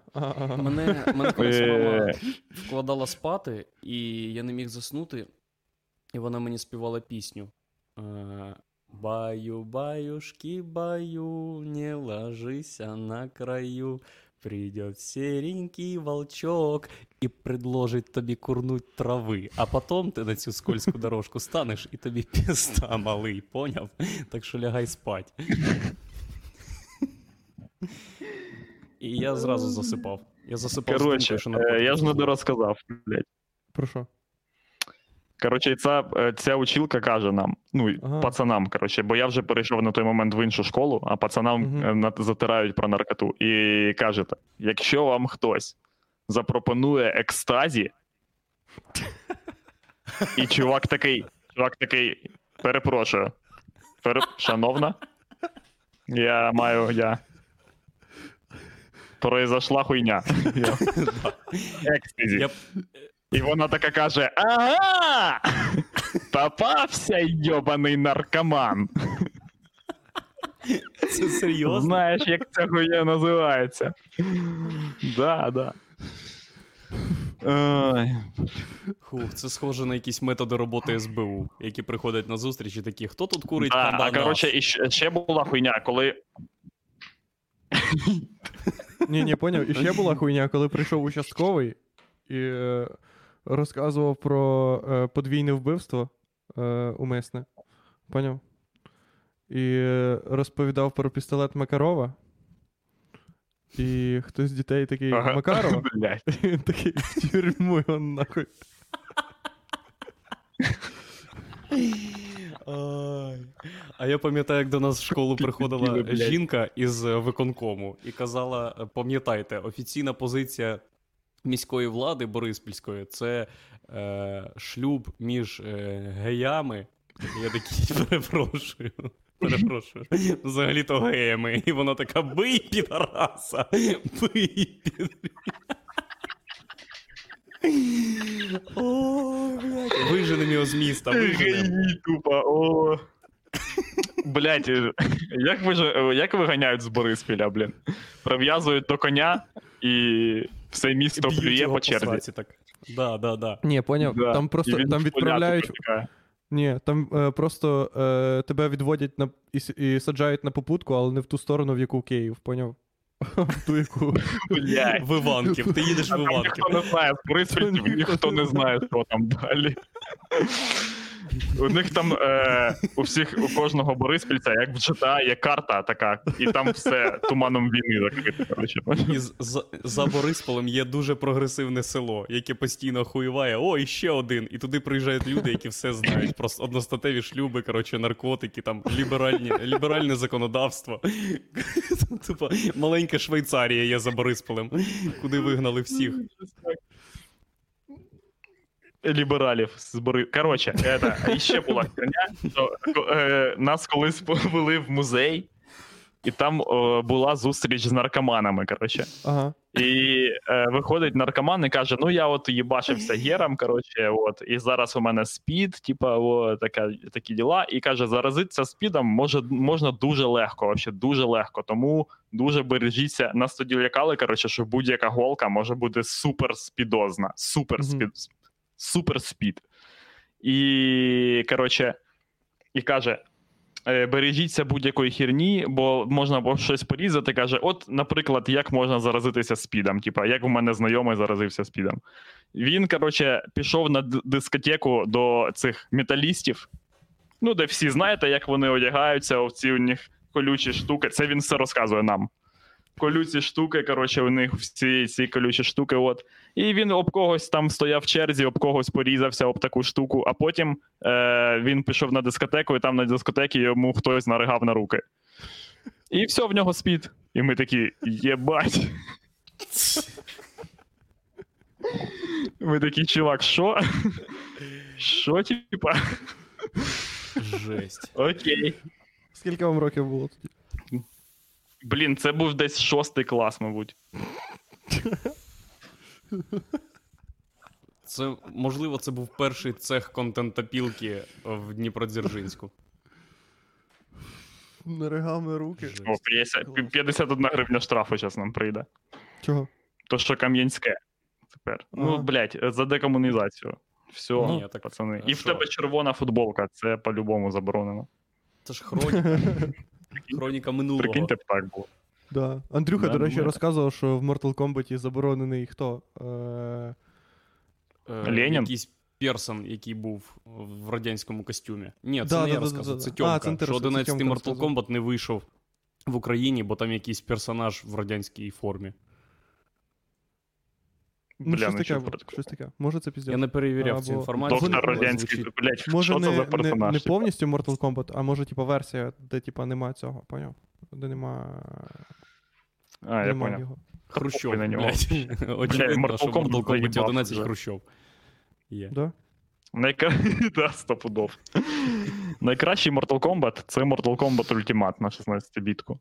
Мене, мене колись Е, мама вкладала спати, і я не міг заснути, і вона мені співала пісню. Е, Баю, баюшки, баю, не ложися на краю. Придет серенький волчок і предложить тобі курнуть трави. А потом ти на цю скользку дорожку станеш і тобі піста малий, поняв? Так що лягай спать. І я зразу засипав. Я засипав Короче, що на я ж не дорозказав, блядь. Про що? Коротше, ця, е, ця училка каже нам, ну, Ага. пацанам, коротше, бо я вже перейшов на той момент в іншу школу, а пацанам е, затирають про наркоту. І каже так: якщо вам хтось запропонує екстазі, і чувак такий, чувак такий, перепрошую, пере... шановна, я маю, я. Произошла хуйня. Екстазі. І вона така каже: Ага! Попався йобаний наркоман. Це серйозно? Знаєш, як ця хуйня називається? Да, да. Ой. Хух, це схоже на якісь методи роботи СБУ, які приходять на зустріч і такі, хто тут курить Да, а коротше, і ще, ще була хуйня, коли. Ні, ні, поняв. І ще була хуйня, коли прийшов участковий і е, розказував про е, подвійне вбивство е, умисне. Поняв? І е, розповідав про пістолет Макарова. І хтось з дітей такий Ага. Макарова. І він такий в тюрму його нахуй. Ай. А я пам'ятаю, як до нас в школу приходила жінка із виконкому і казала: пам'ятайте, офіційна позиція міської влади Бориспільської це е, шлюб між е, геями. Я такий перепрошую. Перепрошую. Взагалі-то геями. І вона така: бий підараса! Бий! О, блядь. Виженемо його з міста, виженемо. Тупо, о. Блять, як виганяють з Бориспіля, блін? Прив'язують до коня і все місто Б'ють плює його по черзі. так. Да, да, да. Ні, поняв. Да. Там І просто він там відправляють. Ні, там е, просто е, тебе відводять на і, с- і саджають на попутку, але не в ту сторону, в яку Київ, поняв? В ту, яку. Блядь. В Іванків, ти їдеш в там Іванків. ніхто не знає, в Бориспіль Ніхто ніхто не знає, що там далі. У них там е, у всіх, у кожного Бориспільця, як в GTA, є карта така, і там все туманом війни закрите. Коротше. І за, за Борисполем є дуже прогресивне село, яке постійно хуєває. О, і ще один. І туди приїжджають люди, які все знають. Просто одностатеві шлюби, коротше, наркотики, там ліберальні, ліберальне законодавство. Тупо маленька Швейцарія є за Борисполем, куди вигнали всіх. Лібералів з Бори. Коротше, это, і ще була херня, що е, нас колись повели в музей, і там е, була зустріч з наркоманами. Коротше. Ага. І е, виходить наркоман і каже: Ну я от їбашився гером, коротше, от, і зараз у мене спід, типа, о, така, такі діла. І каже, заразитися спідом може, можна дуже легко, вообще дуже легко. Тому дуже бережіться. Нас тоді лякали, коротше, що будь-яка голка може бути супер спідозна, супер Мгм. спід, супер спід. І коротше, і каже: е, бережіться будь-якої херні, бо можна або щось порізати. Каже: От, наприклад, як можна заразитися спідом? Типа, як у мене знайомий заразився спідом. Він, коротше, пішов на дискотеку до цих металістів. Ну, де всі знаєте, як вони одягаються, оці у них колючі штуки. Це він все розказує нам. Колючі штуки, коротше, у них всі ці колючі штуки. От. І він об когось там стояв в черзі, об когось порізався об таку штуку, а потім е, він пішов на дискотеку, і там на дискотекі йому хтось наригав на руки. І все, в нього спід. І ми такі, єбать. Ми такі, чувак, що? Що, типа? Жесть. Окей. Скільки вам років було тоді? Блін, це був десь шостий клас, мабуть. Це, можливо, це був перший цех контентопілки в Дніпродзержинську. Наригами руки. О, 50, 51 гривня штрафу зараз нам прийде. Чого? То, що Кам'янське тепер. Ну, Ага. блядь, за декомунізацію. Все, Ні, так, пацани. І в що? тебе червона футболка, це по-любому заборонено. Це ж хроніка. Хроніка минулого. Прикиньте б так було. Да. Андрюха, Да, до речі, ну, розказував, що в Mortal Kombat заборонений хто? Е... Е, Ленін? Якийсь персон, який був в радянському костюмі. Ні, це Да, не да, я да, розказував, да, це да. Тьомка. А, це що роз- це 11-й Mortal. Kombat не вийшов в Україні, бо там якийсь персонаж в радянській формі. Ну, Бля, щось ну таке, про- щось таке. Може це піздець. Я не перевіряв цю Або- інформацію. Доктор радянський, блядь, Може, що не, це за не, персонаж? не типа? повністю Mortal Kombat, а може, типа, версія, де типа нема цього, поняв? Де нема. А, я нема його. Хрущов, на нього. блядь. Очевидно, Mortal що Mortal Kombat 11 вже. Хрущов. Є. Да? Найка... да, стопудов. Найкращий Mortal Kombat це Mortal Kombat Ultimate на 16 бітку.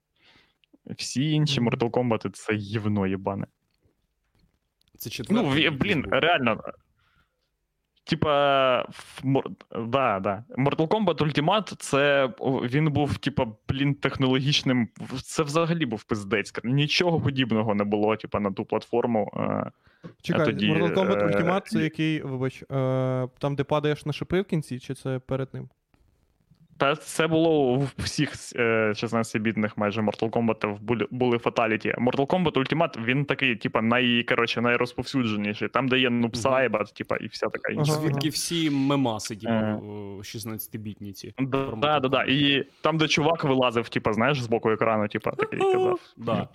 Всі інші Mortal Kombat це гівно єбане. Це четвертий. Ну, блін, реально. Типа, да, да. Mortal Kombat Ultimate це він був, типа, блін, технологічним. Це взагалі був пиздець. Нічого подібного не було, типа, на ту платформу. е. Чекай, тоді, Mortal Kombat е, Ultimate це який, вибач, е, там, де падаєш на шипи в кінці, чи це перед ним? Та це було в всіх е, 16-бітних майже Mortal Kombat були, були фаталіті. Mortal Kombat Ultimate, він такий, типа, най, коротше, найрозповсюдженіший. Там, де є Noob Saibot, типа, і вся така інша. Звідки всі мемаси, типу, Е. 16-бітніці. Да, да, да. І там, де чувак вилазив, типа, знаєш, з боку екрану, типа, такий казав. Да.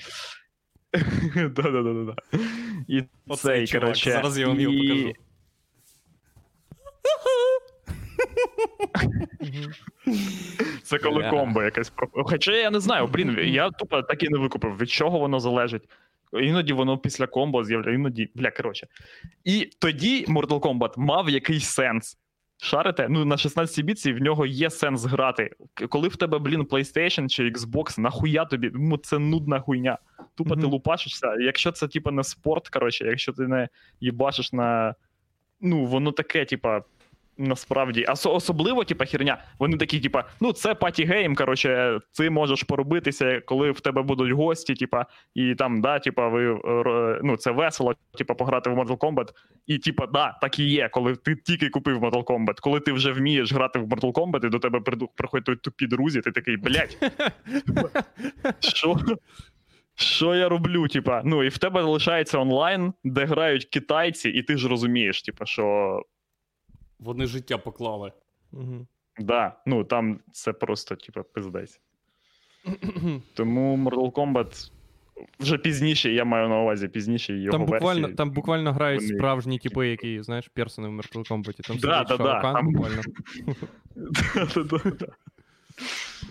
да, да, да, да, да. І Оцей цей, чувак. коротше. Зараз я вам його покажу. Це коли Бля. комбо якесь. Хоча я не знаю, блін, я тупо так і не викупив, від чого воно залежить. Іноді воно після комбо з'являється, іноді, бля, коротше. І тоді Mortal Kombat мав якийсь сенс. Шарите? Ну, на 16 бітці в нього є сенс грати. Коли в тебе, блін, PlayStation чи Xbox, нахуя тобі? Ну, це нудна хуйня. Тупо ти лупашишся. Якщо це, типа, не спорт, коротше, якщо ти не їбашиш на. Ну, воно таке, типа, Насправді, Ос- особливо, типа, херня, вони такі, типа, ну, це паті-гейм, коротше, ти можеш поробитися, коли в тебе будуть гості, типа, і там, да, типа, ви, е, ну, це весело, типа, пограти в Mortal Kombat. І, типа, да, так і є, коли ти тільки купив Mortal Kombat. Коли ти вже вмієш грати в Mortal Kombat, і до тебе приходять тупі друзі, ти такий, блядь, що? Що я роблю? Типа, ну і в тебе залишається онлайн, де грають китайці, і ти ж розумієш, типа, що Вони життя поклали. Угу. Да, ну там це просто, типа, пиздець. Тому Mortal Kombat вже пізніше, я маю на увазі пізніше його Там буквально, версії. там буквально грають вони- справжні типи, які, знаєш, персони в Mortal Kombat. Там Да, да, да, там- буквально.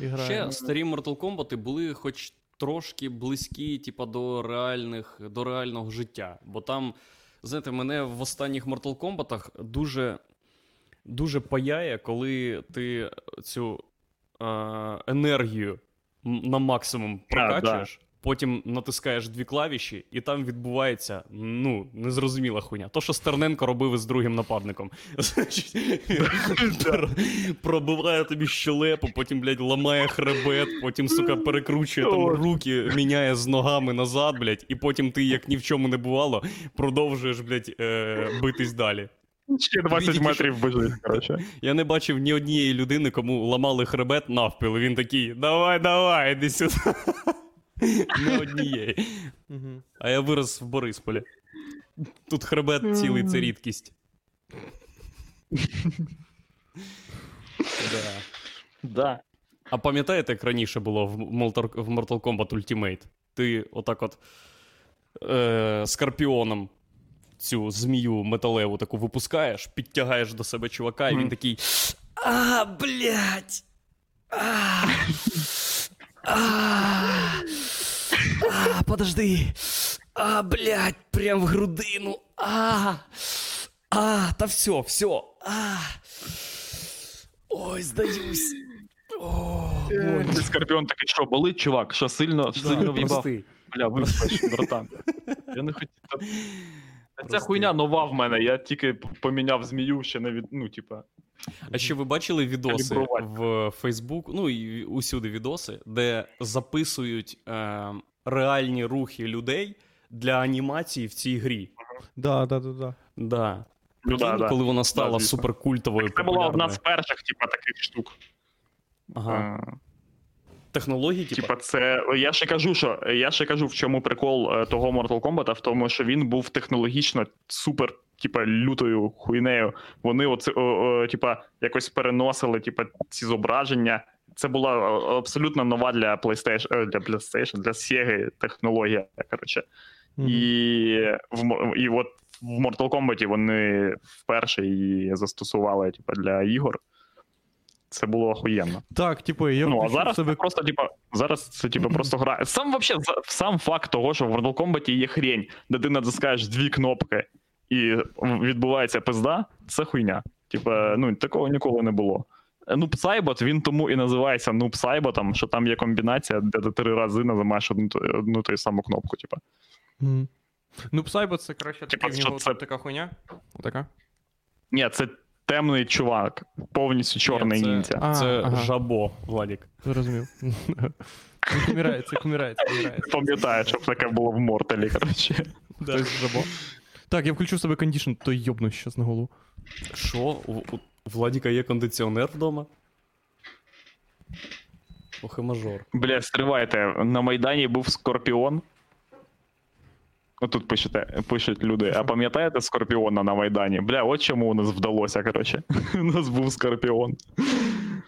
Ще старі Mortal Kombat були хоч трошки близькі, типа, до реальних, до реального життя. Бо там, знаєте, мене в останніх Mortal Kombat дуже, дуже паяє, коли ти цю е, енергію на максимум прокачуєш. Потім натискаєш дві клавіші, і там відбувається ну незрозуміла хуйня. То, що Стерненко робив із другим нападником. Пробиває тобі щелепу, потім, блядь, ламає хребет, потім, сука, перекручує там руки, міняє з ногами назад, блядь, і потім ти, як ні в чому не бувало, продовжуєш, блядь, е, битись далі. Ще 20 Тільки метрів біжить, коротше. Я не бачив ні однієї людини, кому ламали хребет навпіл. Він такий: давай, давай, іди сюди. Не однієї. А я вирос в Борисполі. Тут хребет цілий це рідкість. Да. Да. А пам'ятаєте, як раніше було в Mortal, в Mortal Kombat Ultimate? Ти отак от е, скорпіоном цю змію металеву таку випускаєш, підтягаєш до себе чувака, і він такий. А, блядь! А, а, а, подожди. А, блядь, прям в грудину. А, а, та все, все. А. Ой, здаюсь. О, боль. Ти Скорпіон такий, що, болить, чувак? Що сильно, сильно в'їбав? Бля, вибач, братан. Я не хотів. Ця хуйня нова в мене, я тільки поміняв змію ще не від. Ну, типа. А ще ви бачили відоси в Фейсбук, ну і усюди відоси, де записують е, реальні рухи людей для анімації в цій грі. Да, да, да, да. Да. Ну, да, да. коли вона стала звісно. суперкультовою. Це була одна з перших, типа, таких штук. Ага. Технології, типу. Типа, це. Я ще кажу, що я ще кажу, в чому прикол е, того Mortal Kombat, в тому, що він був технологічно супер, типа, лютою хуйнею. Вони оце, о, о, типа, якось переносили, типа, ці зображення. Це була абсолютно нова для PlayStation, е, для PlayStation, для Sega технологія. Коротше. Мгм. І, в, і от в Mortal Kombat вони вперше її застосували, типа, для ігор. Це було охуєнно. Так, типу, я Ну, а зараз себе це просто, типа, зараз це типа просто гра. Сам вообще, сам факт того, що в Mortal Kombat є хрень, де ти натискаєш дві кнопки і відбувається пизда, це хуйня. Типа, ну такого ніколи не було. Нуб Сайбот, він тому і називається Нуб Сайботом, що там є комбінація, де ти три рази нажимаєш одну, одну ту саму кнопку. Типа. Мгм. Ну, Psybot це краще Типа, нього це- така хуйня. Отака. Ні, це темний чувак, повністю чорний це, ніндзя. А, Це ага. жабо, Владік. Зрозумів. Це кумірається, кумірається, кумірається. Пам'ятаю, щоб таке було в Морталі, коротше. Хтось жабо. Так, я включу себе кондішн, то йобну щас на голову. Що? У, у Владіка є кондиціонер вдома? Ох і мажор. Бля, стривайте, на Майдані був Скорпіон. Отут пишете, пишуть люди. А пам'ятаєте Скорпіона на Майдані? Бля, от чому у нас вдалося, коротше. У нас був Скорпіон.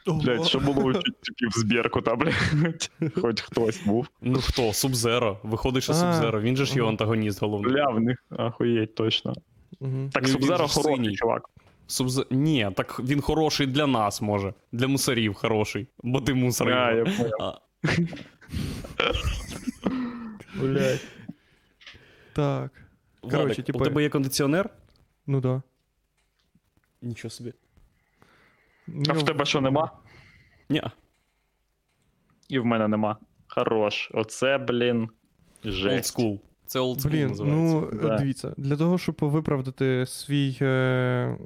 Блядь, що було у типів з Беркута, блядь. Хоч хтось був. Ну хто? Субзеро. Виходить, що Субзеро. Він же ж його антагоніст головний. Бля, в них ахуєть точно. Так, Ну, Субзеро хороший чувак. Субзе... Ні, так він хороший для нас, може. Для мусорів хороший. Бо ти мусор. А, А. Так. Владик, Коротше, у типу- тебе є кондиціонер? Ну да. Нічого собі. А Ну, в тебе що нема? Ні. І в мене нема. Хорош. Оце, блін. Old school. Це old school Блін, називається. ну Да. дивіться, для того, щоб виправдати свій е,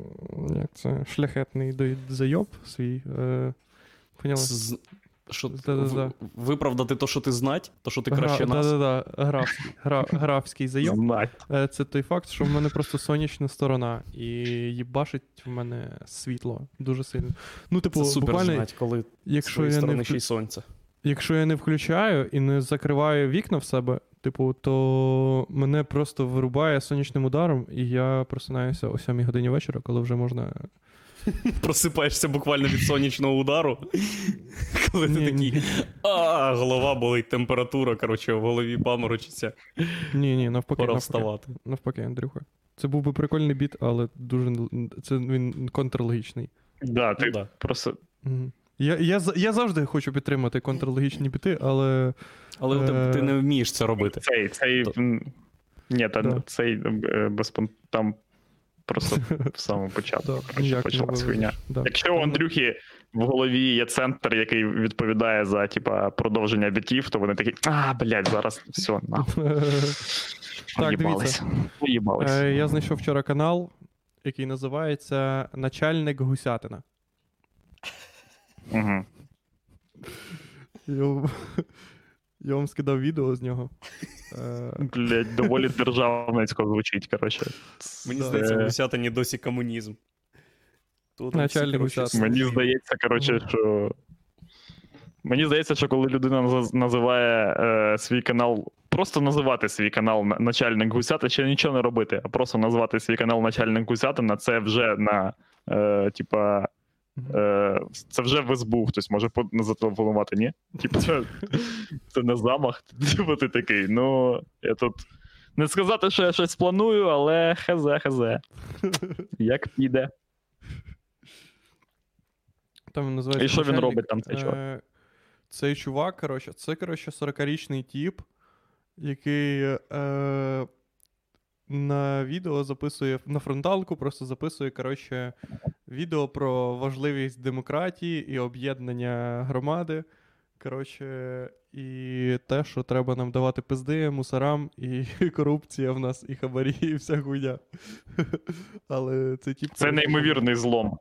як це, шляхетний зайоб, свій. Е, поняли? З- Що, Да-да-да. в- Виправдати то, що ти знать, то, що ти Гра- краще нас. Да-да-да, графський, гра, графський. Знать. Е, Це той факт, що в мене просто сонячна сторона, і їбашить в мене світло дуже сильно. Ну, типу, Це супер буквально, знать, коли якщо я, не сторони ще й сонце. якщо я не включаю і не закриваю вікна в себе, типу, то мене просто вирубає сонячним ударом, і я просинаюся о 7 годині вечора, коли вже можна Просипаєшся буквально від сонячного удару. Коли ти такий. А, голова болить, температура, коротше, в голові паморочиться. Ні, ні, навпаки, Пора навпаки. вставати. Навпаки, Андрюха. Це був би прикольний біт, але дуже це він контрлогічний. Да, ти Ну да. просто. Я, я, я завжди хочу підтримати контрлогічні біти, але Але тебе- ти Е. не вмієш це робити. цей, цей. То- Ні, та Да. цей е, там просто в самому початку. да, почалась хуйня. Да. Якщо у Андрюхи в голові є центр, який відповідає за типа продовження бітів, то вони такі, а, блядь, зараз все, нахуй. Так. Уїбались. Е, Я знайшов вчора канал, який називається Начальник Гусятина. Угу. Я, вам- скидав відео з нього. Е, Блядь, доволі державницько звучить, коротше. Мені здається, Е, в Гусятині досі комунізм. Тут Начальник всі, Гусятин. Мені здається, коротше, що. Мені здається, що коли людина називає е, свій канал, просто називати свій канал начальник гусята, ще нічого не робити, а просто назвати свій канал начальник гусятина, це вже на. Е, типа. Е, це вже в СБУ хтось може по- зателефонувати, ні? Типу, це, це не замах. Типу, ти такий, ну, я тут. Не сказати, що я щось планую, але хезе, хезе. Як піде. Там він називається І що він робить там, цей чувак? Е, Цей чувак, коротше, це, коротше, 40-річний тіп, який е, на відео записує на фронталку, просто записує, коротше, відео про важливість демократії і об'єднання громади. Коротше, і те, що треба нам давати пизди мусорам, і корупція в нас, і хабарі, і вся хуйня. Але це тіп. Це неймовірний злом.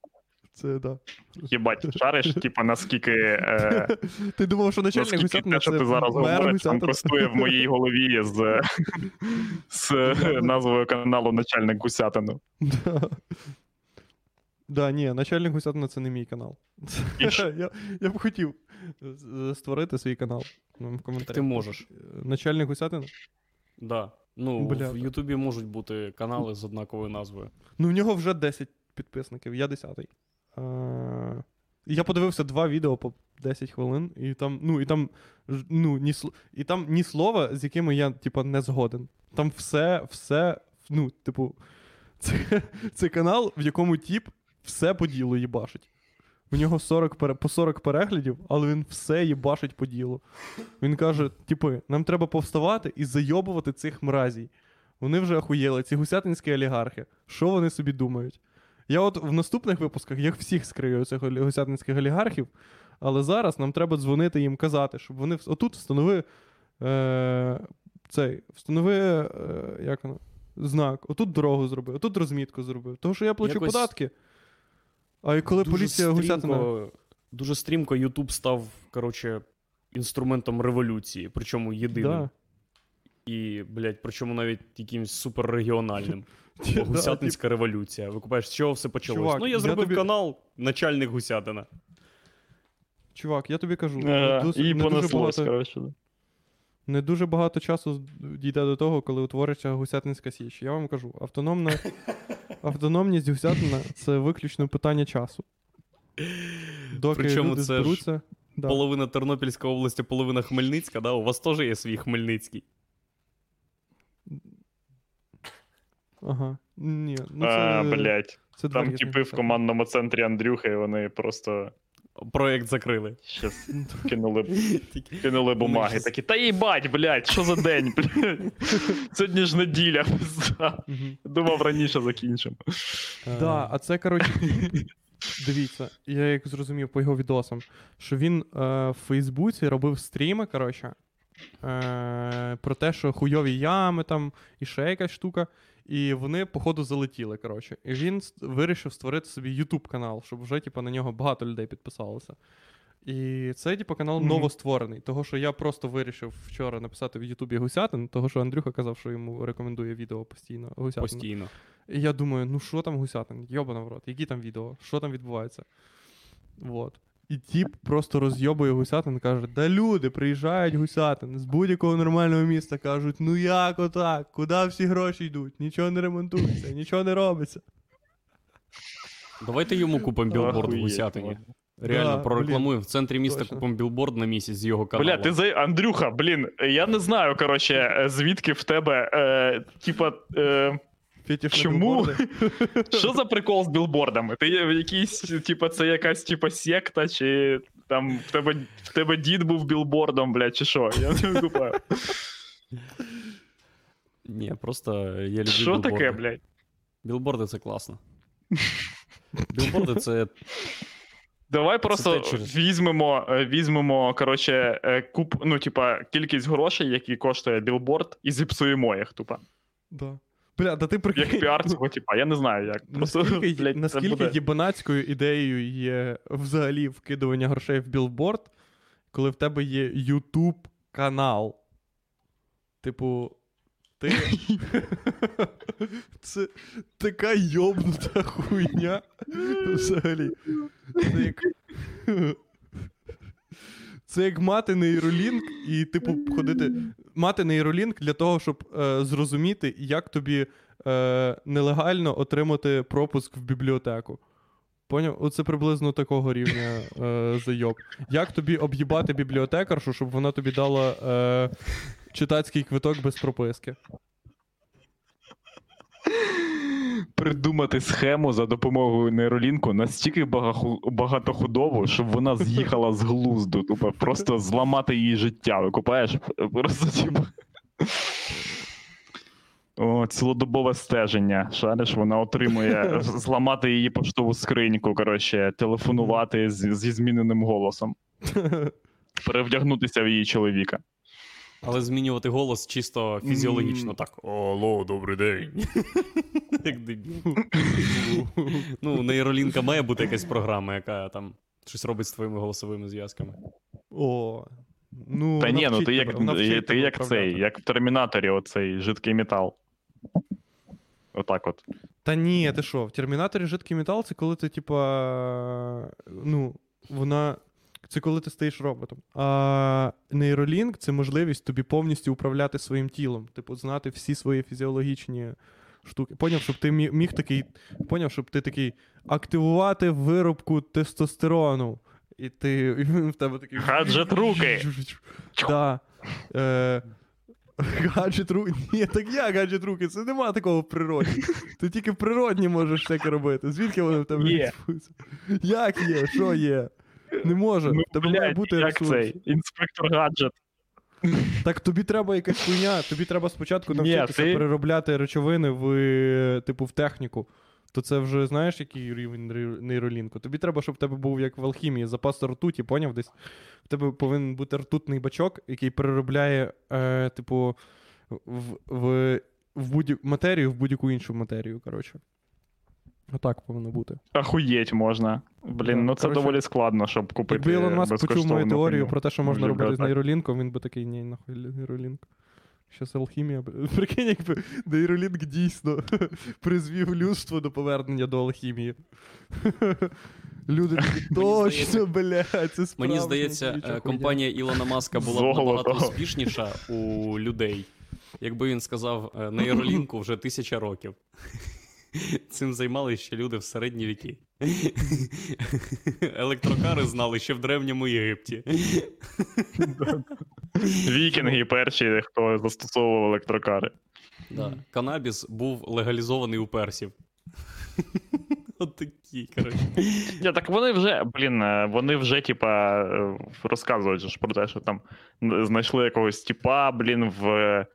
Це да. Їбать, шариш, типа наскільки, е, Ти думав, що начальник Гусятина те, що це ти зараз говориш, Гусятина? контрастує в моїй голові з, з назвою каналу Начальник Гусятину. Да. Ні, начальник Гусятина це не мій канал. Я, я б хотів створити свій канал. Ну, в коментарях. Ти можеш. Начальник Гусятина? Да. Ну, Бля. в Ютубі можуть бути канали з однаковою назвою. Ну, в нього вже 10 підписників, я 10. А, я подивився два відео по 10 хвилин, і там, ну, і там, ну, ні, і там ні слова, з якими я, типа, не згоден. Там все, все, ну, типу, це, це канал, в якому тіп все по ділу їбашить. У нього 40 по 40 переглядів, але він все їбашить по ділу. Він каже: типи, нам треба повставати і зайобувати цих мразій. Вони вже охуєли, ці гусятинські олігархи. Що вони собі думають? Я от в наступних випусках їх всіх скрию цих гусятинських олігархів, але зараз нам треба дзвонити їм казати, щоб вони отут встанови е, цей, встанови, е, як воно, знак, отут дорогу зроби, отут розмітку зроби. Тому що я плачу Якось податки. А і коли Дуже поліція гусятина. Дуже стрімко YouTube став, коротше, інструментом революції, причому єдиним. Да. І, блядь, причому навіть якимось суперрегіональним. Гусятинська революція. Викупаєш, з чого все почалось? Чувак, ну, я я зробив тобі- канал Начальник Гусятина. Чувак, я тобі кажу, Е, дос- І не, дуже понеслось, багато, коротше. Не дуже багато часу дійде до того, коли утвориться Гусятинська Січ. Я вам кажу, автономна, автономність Гусятина це виключно питання часу. Доки Причому люди це ж. Да. Половина Тернопільська область, половина Хмельницька, да? У вас теж є свій Хмельницький. Ага. Ні, ну це, А, блядь. це Там типи в командному центрі Андрюхи, вони просто Проєкт закрили. щас кинули, кинули бумаги. щас- Такі, та їбать, блядь, що за день, блядь. Сьогодні ж неділя. Думав, раніше закінчимо. Да, а це, коротше, дивіться, я як зрозумів по його відосам, що він е, в Фейсбуці робив стріми, коротше, е, про те, що хуйові ями там і ще якась штука. І вони, походу, залетіли, коротше. І він вирішив створити собі YouTube канал, щоб вже, типу, на нього багато людей підписалося. І цей, типу, канал Мгм. новостворений. Того, що я просто вирішив вчора написати в Ютубі Гусятин, того, що Андрюха казав, що йому рекомендує відео постійно. Гусятина. Постійно. І я думаю, ну що там гусятин? Йобана в рот, які там відео? Що там відбувається? Вот. І тіп просто розйобує гусятин, каже: Да люди приїжджають гусятин з будь-якого нормального міста, кажуть, ну як отак? Куди всі гроші йдуть? Нічого не ремонтується, нічого не робиться. Давайте йому купимо білборд в Гусятині. Реально, Да, прорекламуємо. В центрі міста точно. купимо білборд на місяць з його каналу. Бля, ти за Андрюха, блін, я не знаю, коротше, е, звідки в тебе, е, типа, е, Фетиш Чому? що за прикол з білбордами? Ти в типа, це якась типа секта, чи там в тебе, в тебе дід був білбордом, блядь, чи що? Я не викупаю. Ні, просто я люблю Що таке, блядь? Білборди це класно. Білборди це Давай просто те через- візьмемо, е, візьмемо, коротше, е, куп, ну, типа, кількість грошей, які коштує білборд, і зіпсуємо їх, тупо. Да. Бля, да ти прикинь. Як піар цього, типа, я не знаю як. Просто, Наскільки, блядь, наскільки буде... єбанацькою ідеєю є взагалі вкидування грошей в білборд, коли в тебе є YouTube канал. Типу, ти. Це така йобнута хуйня. Взагалі. Це як. Це як мати нейролінк і, типу, ходити. Мати нейролінк для того, щоб е, зрозуміти, як тобі е, нелегально отримати пропуск в бібліотеку. Поняв? Оце приблизно такого рівня е, зайоб. Як тобі об'їбати бібліотекаршу, щоб вона тобі дала е, читацький квиток без прописки? Придумати схему за допомогою нейролінку настільки багатоходову, щоб вона з'їхала з глузду. Тупо просто зламати її життя. Викупаєш? Просто типу. О, цілодобове стеження. Шариш, вона отримує зламати її поштову скриньку, коротше, телефонувати з- зі зміненим голосом, перевдягнутися в її чоловіка. Але змінювати голос чисто фізіологічно так. Алло, добрий день. Як дебіл. Ну, нейролінка має бути якась програма, яка там щось робить з твоїми голосовими зв'язками. О. Ну, Та ні, ну ти як, ти як цей, як в Термінаторі, оцей жидкий метал. Отак от. Та ні, ти що, в Термінаторі жидкий метал це коли ти, типа. Ну, вона. Це коли ти стаєш роботом. А нейролінк це можливість тобі повністю управляти своїм тілом. Типу, знати всі свої фізіологічні штуки. Поняв, щоб ти міг такий. Поняв, щоб ти такий активувати виробку тестостерону. І ти і в тебе такий. Гаджет руки. Да. Е, гаджет руки. Ні, так я гаджет руки. Це нема такого в природі. Ти тільки в природні можеш таке робити. Звідки вони в тебе Є. Як є? Що є? Не може. Ну, тебе має бути як ресурс. цей? Інспектор гаджет. Так тобі треба якась хуйня, тобі треба спочатку навчитися ти- переробляти речовини в, типу, в техніку. То це вже знаєш, який рівень нейро- нейролінку? Тобі треба, щоб в тебе був як в алхімії, запас ртуті, поняв десь. В тебе повинен бути ртутний бачок, який переробляє, е, типу, в, в, в будь матерію в будь-яку іншу матерію. Коротше. Отак повинно бути. Ахуєть можна. Блін, ну це коротше, доволі складно, щоб купити. Якби Ілон Маск почув мою теорію про те, що можна робити з нейролінком, він би такий, ні, нахуй нейролінк. Щас алхімія. Прикинь, якби нейролінк дійсно призвів людство до повернення до алхімії. Люди такі, точно, блядь, це справді. Мені здається, е, компанія Ілона Маска була б набагато успішніша у людей, якби він сказав е, нейролінку вже тисяча років. Цим займалися ще люди в середні віки. Електрокари знали ще в древньому Єгипті. Вікінги перші, хто застосовував електрокари. Да. Канабіс був легалізований у персів. От такі, коротше. Ні, так вони вже, блін, е, вони вже, типа, е, розказують ж про те, що там знайшли якогось типа, блін, в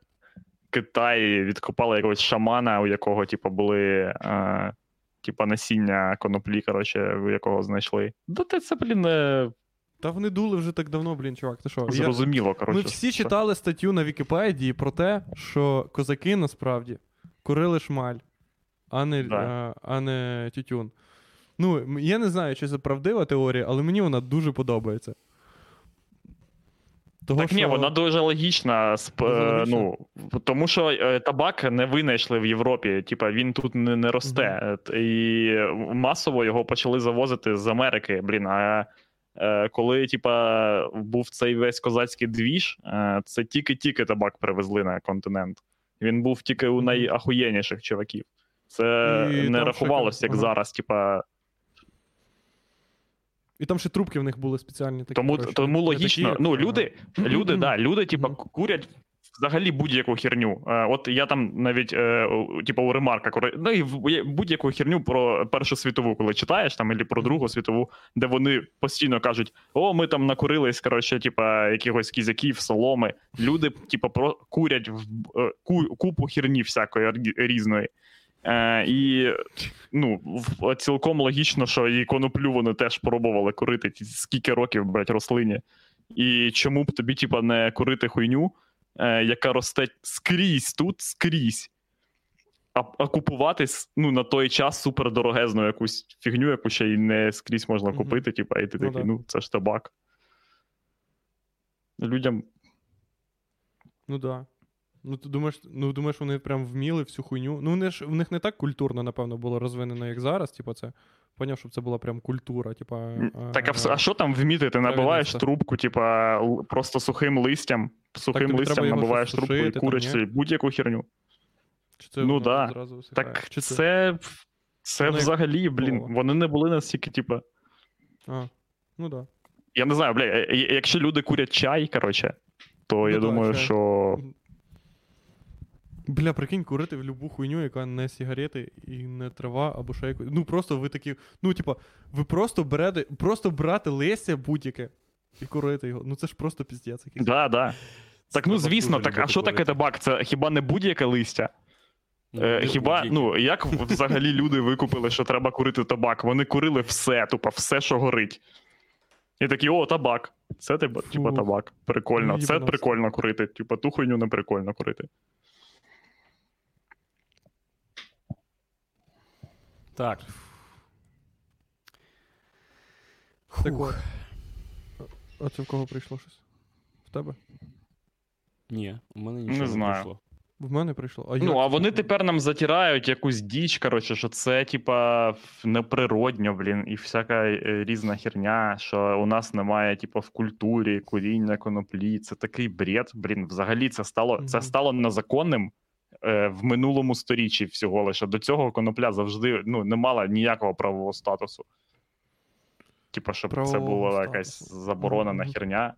Китаї відкопали якогось шамана, у якого, типа, були. Е, Типа насіння коноплі, коротше, у якого знайшли. Да ти це, блін, е, Та вони дули вже так давно, блін, чувак, ти що? Я- зрозуміло, коротше. Ми всі що- читали статтю на Вікіпедії про те, що козаки насправді курили шмаль, а не, Да. а, а не тютюн. Ну, я не знаю, чи це правдива теорія, але мені вона дуже подобається. Того, Так ні, вона дуже логічна, сп... Дуже е, ну, тому що е, табак не винайшли в Європі, типа він тут не, не росте. Т- І масово його почали завозити з Америки. Блін, а е, коли типа, був цей весь козацький двіж, це тільки-тільки табак привезли на континент. Він був тільки у найахуєнніших чуваків. Це І не рахувалося, як ага. зараз, типа. І там ще трубки в них були спеціальні такі. Тому, коротше, тому такі, логічно. як, ну, люди, люди, да, люди, типа, курять взагалі будь-яку херню. Е, от я там навіть, е, типу, у ремарках, ну і будь-яку херню про Першу світову, коли читаєш там, або про Другу світову, де вони постійно кажуть: о, ми там накурились, коротше, типа, якихось кізяків, соломи. Люди, типа, про курять в е, ку- купу херні всякої рі- різної. Е, і ну, цілком логічно, що і коноплю вони теж пробували курити скільки років, блядь, рослині. І чому б тобі, типа, не курити хуйню, е, яка росте скрізь тут, скрізь. А, а купувати ну, на той час супердорогезну якусь фігню, яку ще й не скрізь можна купити, типа, і ти Ну такий, да. ну, це ж табак. Людям Ну да. Ну ти думаєш, ну думаєш, вони прям вміли всю хуйню. Ну, вони ж в них не так культурно, напевно, було розвинено, як зараз. Типу, це. Поняв, щоб це була прям культура. Типа, е, Так, а, вс- а що там вміти? Ти набиваєш трубку, типа, просто сухим листям, сухим треба листям набиваєш трубку і сушити, там, куриш собі будь-яку херню. Чи це ну да. зразу висихає? Так Чи це, це як взагалі, блін, слово. вони не були настільки, типа. А, ну да. Я не знаю, бля, е- е- якщо люди курять чай, коротше, то Ну я да, думаю, чай. що. Бля, прикинь, курити в любу хуйню, яка не сигарети і не трава, або ще якось. Ну просто ви такі. Ну, типа, ви просто берете, просто брати листя будь-яке і курити його. Ну це ж просто піздець якийсь. Да, да. Так, ну звісно, так, а що таке табак? Це хіба не будь-яке листя? Ну, Е, хіба, ну, як взагалі люди викупили, що треба курити табак? Вони курили все, тупо, все, що горить. І такі, о, табак. Це типа, типа табак. Прикольно. Ну, Це прикольно курити. Типа, ту хуйню не прикольно курити. Так. Так Фух. А це в кого прийшло щось? В тебе? Ні, у мене нічого не, знаю. прийшло. В мене прийшло. А Ну, як а вони тепер нам затирають якусь діч, коротше, що це, типа, неприродньо, блін, і всяка е, різна херня, що у нас немає, типа, в культурі куріння коноплі. Це такий бред. Блін, взагалі це стало, це стало незаконним в минулому сторіччі всього лише. До цього конопля завжди ну, не мала ніякого правового статусу. Типа, щоб це Правового була якась статусу. заборонена Мгм. херня.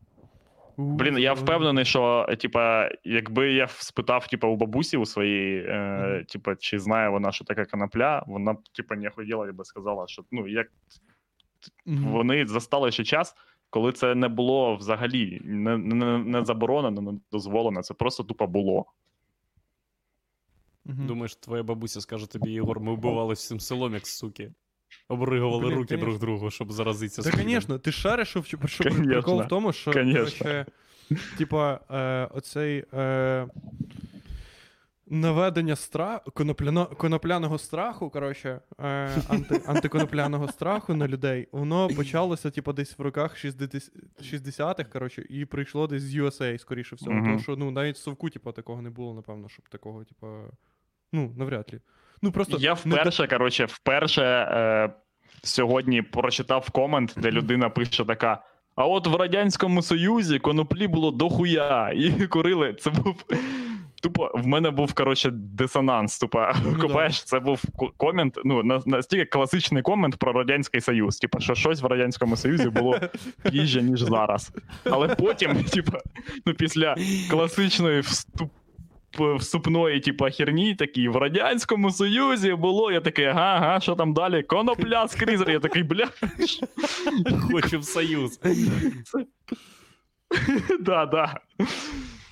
Блін, я впевнений, що типа, якби я спитав, типа, у бабусі у своєї, е, типа, чи знає вона, що таке конопля, вона б типа не ходила і би сказала, що ну як вони застали ще час, коли це не було взагалі не, не, не заборонено, не дозволено. Це просто тупо було. Мгм. Думаєш, твоя бабуся скаже тобі, Єгор, ми вбивали всім селом, як суки. Обригували Блін, руки конечно. друг другу, щоб заразитися Та, звісно, ти шариш, що, що, прикол в тому, що конечно. коротше, типа, е, оцей е, наведення стра... конопляно... конопляного страху, коротше, е, анти... антиконопляного страху на людей, воно почалося, типа, десь в роках 60... 60-х, коротше, і прийшло десь з USA, скоріше всього. Мгм. Тому що ну, навіть в совку, типа, такого не було, напевно, щоб такого, типа. Ну, навряд ли. Ну, просто Я не вперше, коротше, вперше е, сьогодні прочитав комент, де людина пише така. А от в Радянському Союзі коноплі було дохуя, і курили. Це був. Тупо в мене був коротше дисонанс. Тупо да. це був комент. Ну настільки класичний комент про Радянський Союз. Типа, що щось в Радянському Союзі було пізже, ніж зараз. Але потім, типа, ну після класичної вступ вступної, типа, херні, такі в Радянському Союзі було. Я такий, ага, ага, що там далі? Конопля скрізь. Я такий, бля. Хочу в союз. Да, да.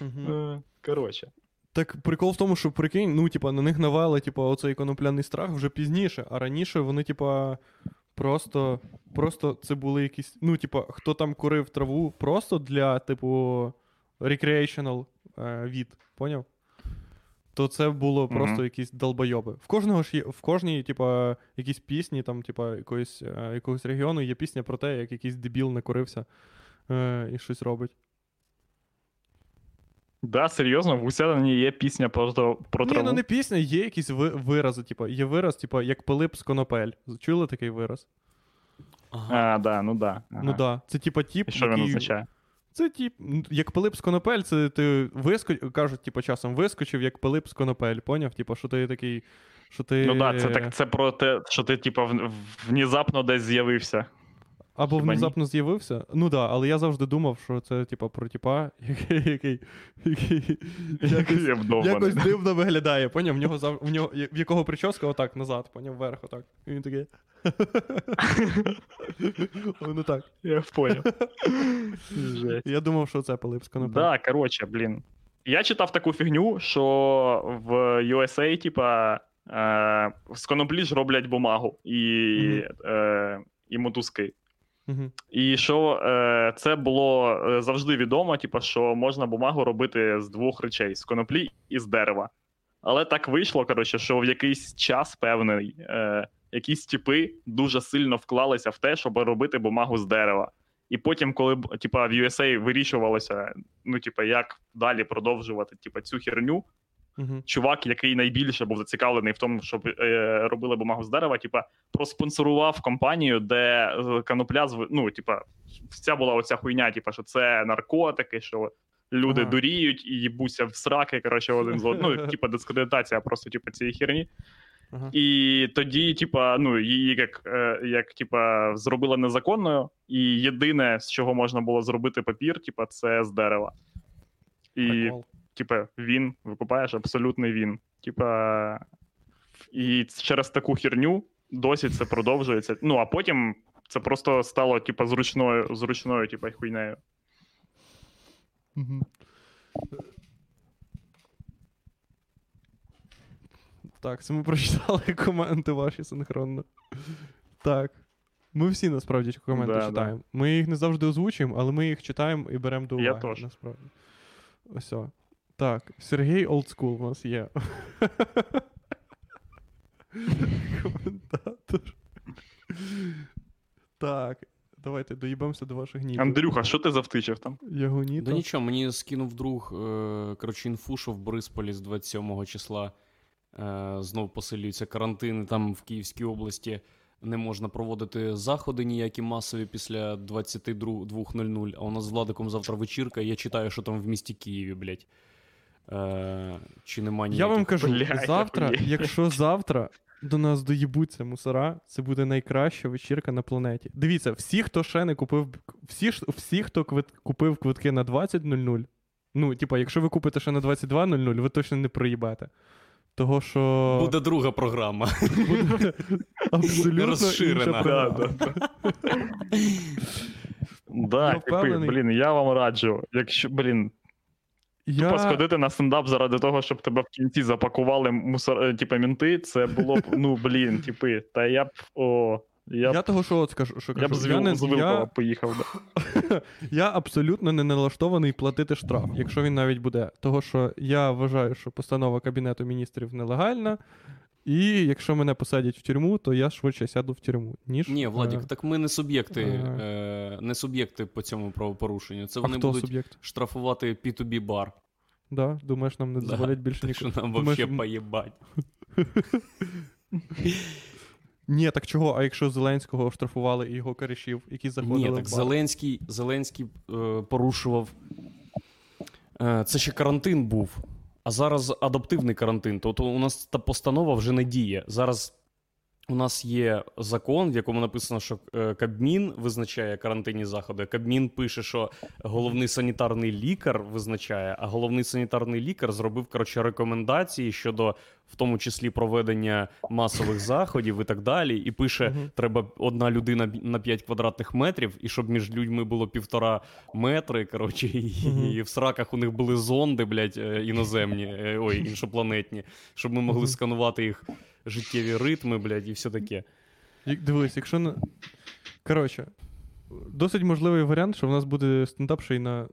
Е, Коротше. Так прикол в тому, що прикинь, ну, типа, на них навели, типа, оцей конопляний страх вже пізніше, а раніше вони, типа, просто, просто це були якісь. Ну, типа, хто там курив траву просто для, типу, recreational е, від, поняв? То це було просто якісь долбойоби. В кожного ж є, в кожній, типа, якісь пісні, там, типа, якоїсь, е, якогось регіону є пісня про те, як якийсь дебіл накурився е, і щось робить. Да, серйозно, в Гусянині є пісня просто про Ні, траву. ну не пісня, є якісь ви- вирази, типу, є вираз, типу, як Пилип з конопель. Чули такий вираз? Ага. А, да, ну да. Ага. Ну да. Це типа тіп. І що він який... означає? Це ну, як Пилип з конопель, це ти виско... кажуть, типу, часом вискочив, як Пилип з конопель, поняв? Типу, що ти такий. Що ти... Ну да, це так це про те, що ти, типа, внезапно десь з'явився. Або Хіба ні? внезапно з'явився. Ну так, да, але я завжди думав, що це, типа, про типа, який, який, який якось, якось дивно виглядає. Поняв? В нього в нього в якого прическа отак назад, поняв, вверх, отак. І він такий. Воно так. Я понял. Я думав, що це Пилип з конопля. Да, короче, блін. Я читав таку фігню, що в USA, типа, е, з коноплі ж роблять бумагу і, е, і мотузки. І що е, це було е, завжди відомо, типа, що можна бумагу робити з двох речей: з коноплі і з дерева. Але так вийшло, коротше, що в якийсь час певний е, якісь типи дуже сильно вклалися в те, щоб робити бумагу з дерева. І потім, коли б, типа, в USA вирішувалося, ну, типа, як далі продовжувати типа, цю херню, Угу. чувак, який найбільше був зацікавлений в тому, щоб е, робили бумагу з дерева, типа, проспонсорував компанію, де е, конопля зв- ну, типа, вся була оця хуйня, типа, що це наркотики, що люди Ага. дуріють і їбуться в сраки, коротше, один з одним. Ну, типа, дискредитація просто, типа, цієї херні. Ага. І тоді, типа, ну, її як, е, як типа, зробили незаконною, і єдине, з чого можна було зробити папір, типа, це з дерева. І типа, він, викупаєш абсолютний він. Типа, і через таку херню досі це продовжується. Ну, а потім це просто стало, типа, зручною, зручною, типа, хуйнею. Мгм. Так, це ми прочитали коменти ваші синхронно. Так. Ми всі насправді коменти Да, да. читаємо. Ми їх не завжди озвучуємо, але ми їх читаємо і беремо до Я уваги. теж. Насправді. Ось. о. Так, Сергій Олдскул у нас є. Коментатор. Так, давайте доїбемося до ваших гнів. Андрюха, що ти завтичив там? Ягоніто. Да нічого, мені скинув друг, е, коротше, інфу, що в Борисполі з 27 числа знов посилюється карантин, і там в Київській області не можна проводити заходи ніякі масові після 22.00, а у нас з Владиком завтра вечірка, і я читаю, що там в місті Києві, блядь. Е, чи нема Я вам кажу, Бля, завтра, хуєю. якщо завтра до нас доїбуться мусора, це буде найкраща вечірка на планеті. Дивіться, всі, хто ще не купив, всі, всі хто квит, купив квитки на 20.00, ну, типа, якщо ви купите ще на 22.00, ви точно не проїбете. Того, що Буде друга програма. буде абсолютно Розширена. інша Да, програма. да, Да, Я типи, впевнений. блін, я вам раджу. Якщо, блін, Я... тупо сходити на стендап заради того, щоб тебе в кінці запакували мусор, типу, типа, мінти, це було б, ну, блін, типи, та я б, о, я, Я б, того, що от скажу, що я кажу, б я, не, Віл- я, поїхав. Да. я абсолютно не налаштований платити штраф, якщо він навіть буде. Того, що я вважаю, що постанова Кабінету міністрів нелегальна, і якщо мене посадять в тюрму, то я швидше сяду в тюрму, ніж. Ні, Владік, е, так ми не суб'єкти, е, не суб'єкти по цьому правопорушенню. Це а вони хто будуть суб'єкт? штрафувати P2B бар. Да? Думаєш, нам не Да. дозволять більше Так що нам Думаєш, вообще м- поїбать. Ні, так чого? А якщо Зеленського оштрафували і його корішів, які заходили Ні, в бар? Зеленський, Зеленський е, порушував. Е, це ще карантин був, а зараз адаптивний карантин. Тобто у нас та постанова вже не діє. Зараз у нас є закон, в якому написано, що е, Кабмін визначає карантинні заходи. Кабмін пише, що головний санітарний лікар визначає, а головний санітарний лікар зробив коротше рекомендації щодо в тому числі проведення масових заходів і так далі. І пише: треба одна людина на 5 квадратних метрів, і щоб між людьми було півтора метри. Коротше, і в сраках у них були зонди, блядь, е, іноземні, е, ой, іншопланетні, щоб ми могли сканувати їх життєві ритми, блядь, і все таке. Дивись, якщо на. Коротше, досить можливий варіант, що в нас буде стендап ще й на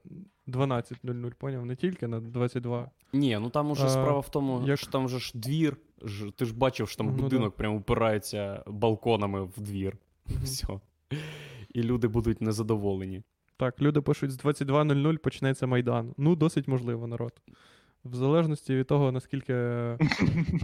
12.00, поняв? Не тільки на 22. Ні, ну там уже А, справа в тому, як- що там же ж двір. Ж, ти ж бачив, що там Ну да. будинок прям упирається балконами в двір. Все. І люди будуть незадоволені. Так, люди пишуть, з 22.00 почнеться Майдан. Ну, досить можливо, народ. В залежності від того, наскільки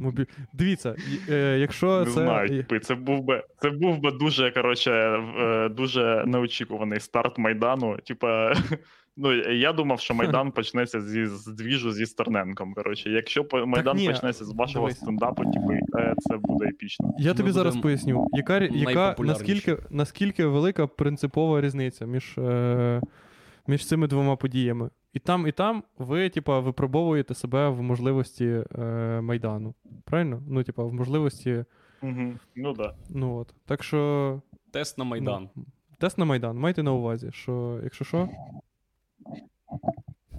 мобіль. Дивіться, е, якщо Не це. знаю, це був би це був би дуже коротше, е, дуже неочікуваний старт майдану. Типа, ну я думав, що майдан почнеться зі з двіжу зі Стерненком. Коротше, якщо по- майдан ні, почнеться з вашого дивись. стендапу, типи, е, це буде епічно. Я тобі Ми зараз поясню, яка, яка наскільки, наскільки велика принципова різниця між, е, між цими двома подіями. І там, і там ви, типа, випробовуєте себе в можливості е, Майдану. Правильно? Ну, типа, в можливості. Угу. Ну да. Ну от. Так що. Тест на Майдан. Ну, тест на Майдан. Майте на увазі, що якщо що.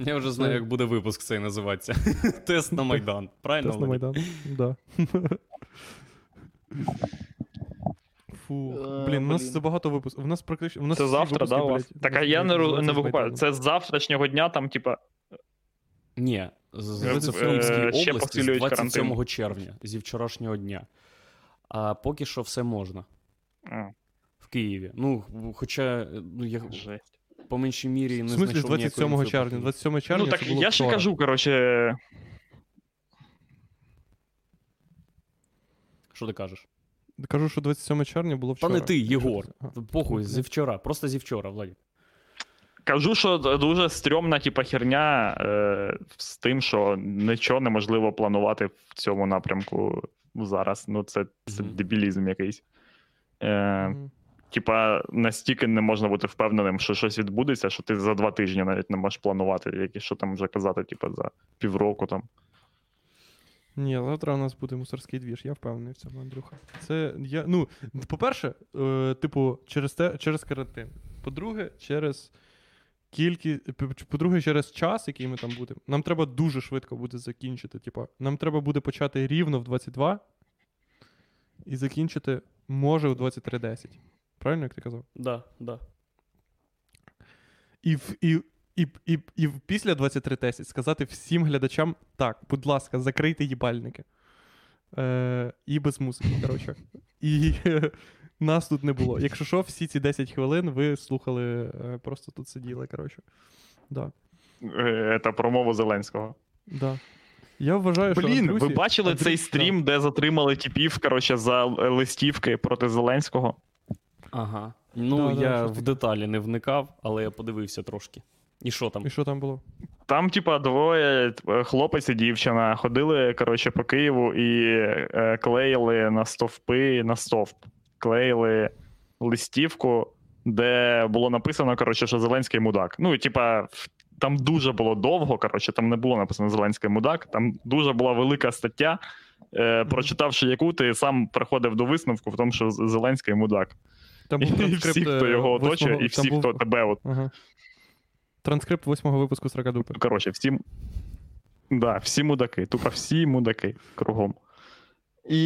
Я вже знаю, як буде випуск цей називатися. Тест на Майдан. Правильно? Тест на Майдан. Да. Фу. Е, Блін, у нас блін. забагато випусків. У нас практично. У нас Це завтра, випуски, да, у вас? блядь, Так, а я не, ру- не викупаю. Це з завтрашнього дня, там, типа, Ні, з- Е, е, ще області з посилюють 27 карантин. червня, зі вчорашнього дня. А поки що все можна в Києві. Ну, хоча ну, я жесть. по меншій мірі не В смислі, з знайшов ніякої 27 інфи червня. про 27 червня. Ну так це було я вчора. кажу, коротше, Що ти кажеш? Кажу, що 27 червня було Та не ти, Єгор. Ага. Похуй, зі вчора, просто зі вчора, Владик. Кажу, що дуже стрьомна, типа, херня е, з тим, що нічого неможливо планувати в цьому напрямку зараз. Ну, це, це дебілізм якийсь. Е. Типа, настільки не можна бути впевненим, що щось відбудеться, що ти за два тижні навіть не можеш планувати, які що там вже казати, типа, за півроку там. Ні, завтра у нас буде мусорський двіж, я впевнений в цьому, Андрюха. Це я. Ну, по-перше, е, типу, через те, через карантин. По-друге, через кількість. По-друге, через час, який ми там будемо. Нам треба дуже швидко буде закінчити. Типу, нам треба буде почати рівно в 22 і закінчити, може, у 23.10. Правильно, як ти казав? Да, да. І, в- і, і, і, і після 23.10 сказати всім глядачам: так, будь ласка, закрийте їбальники. Е, і без музики, коротше. І е, нас тут не було. Якщо що, всі ці 10 хвилин ви слухали, е, просто тут сиділи, коротше. Да, Е, Це промову Зеленського. да. Я вважаю, що. Блін, ви бачили Андрю- цей да. стрім, де затримали типів, коротше, за листівки проти Зеленського? Ага. Ну, Да, да, я щось в деталі не вникав, але я подивився трошки. І що там? І що там було? Там, типа, двоє е, хлопець і дівчина ходили, коротше, по Києву і е, клеїли на стовпи на стовп. Клеїли листівку, де було написано, коротше, що Зеленський мудак. Ну, типа, там дуже було довго, коротше, там не було написано Зеленський мудак, там дуже була велика стаття. Е, прочитавши яку, ти сам приходив до висновку в тому, що Зеленський мудак. Там був транскрипт. всі, хто е, його оточує, і всі, був- хто тебе от Ага. Транскрипт восьмого випуску Сракадупи. Ну, Коротше, всі. Да, всі мудаки, тупо всі мудаки кругом. І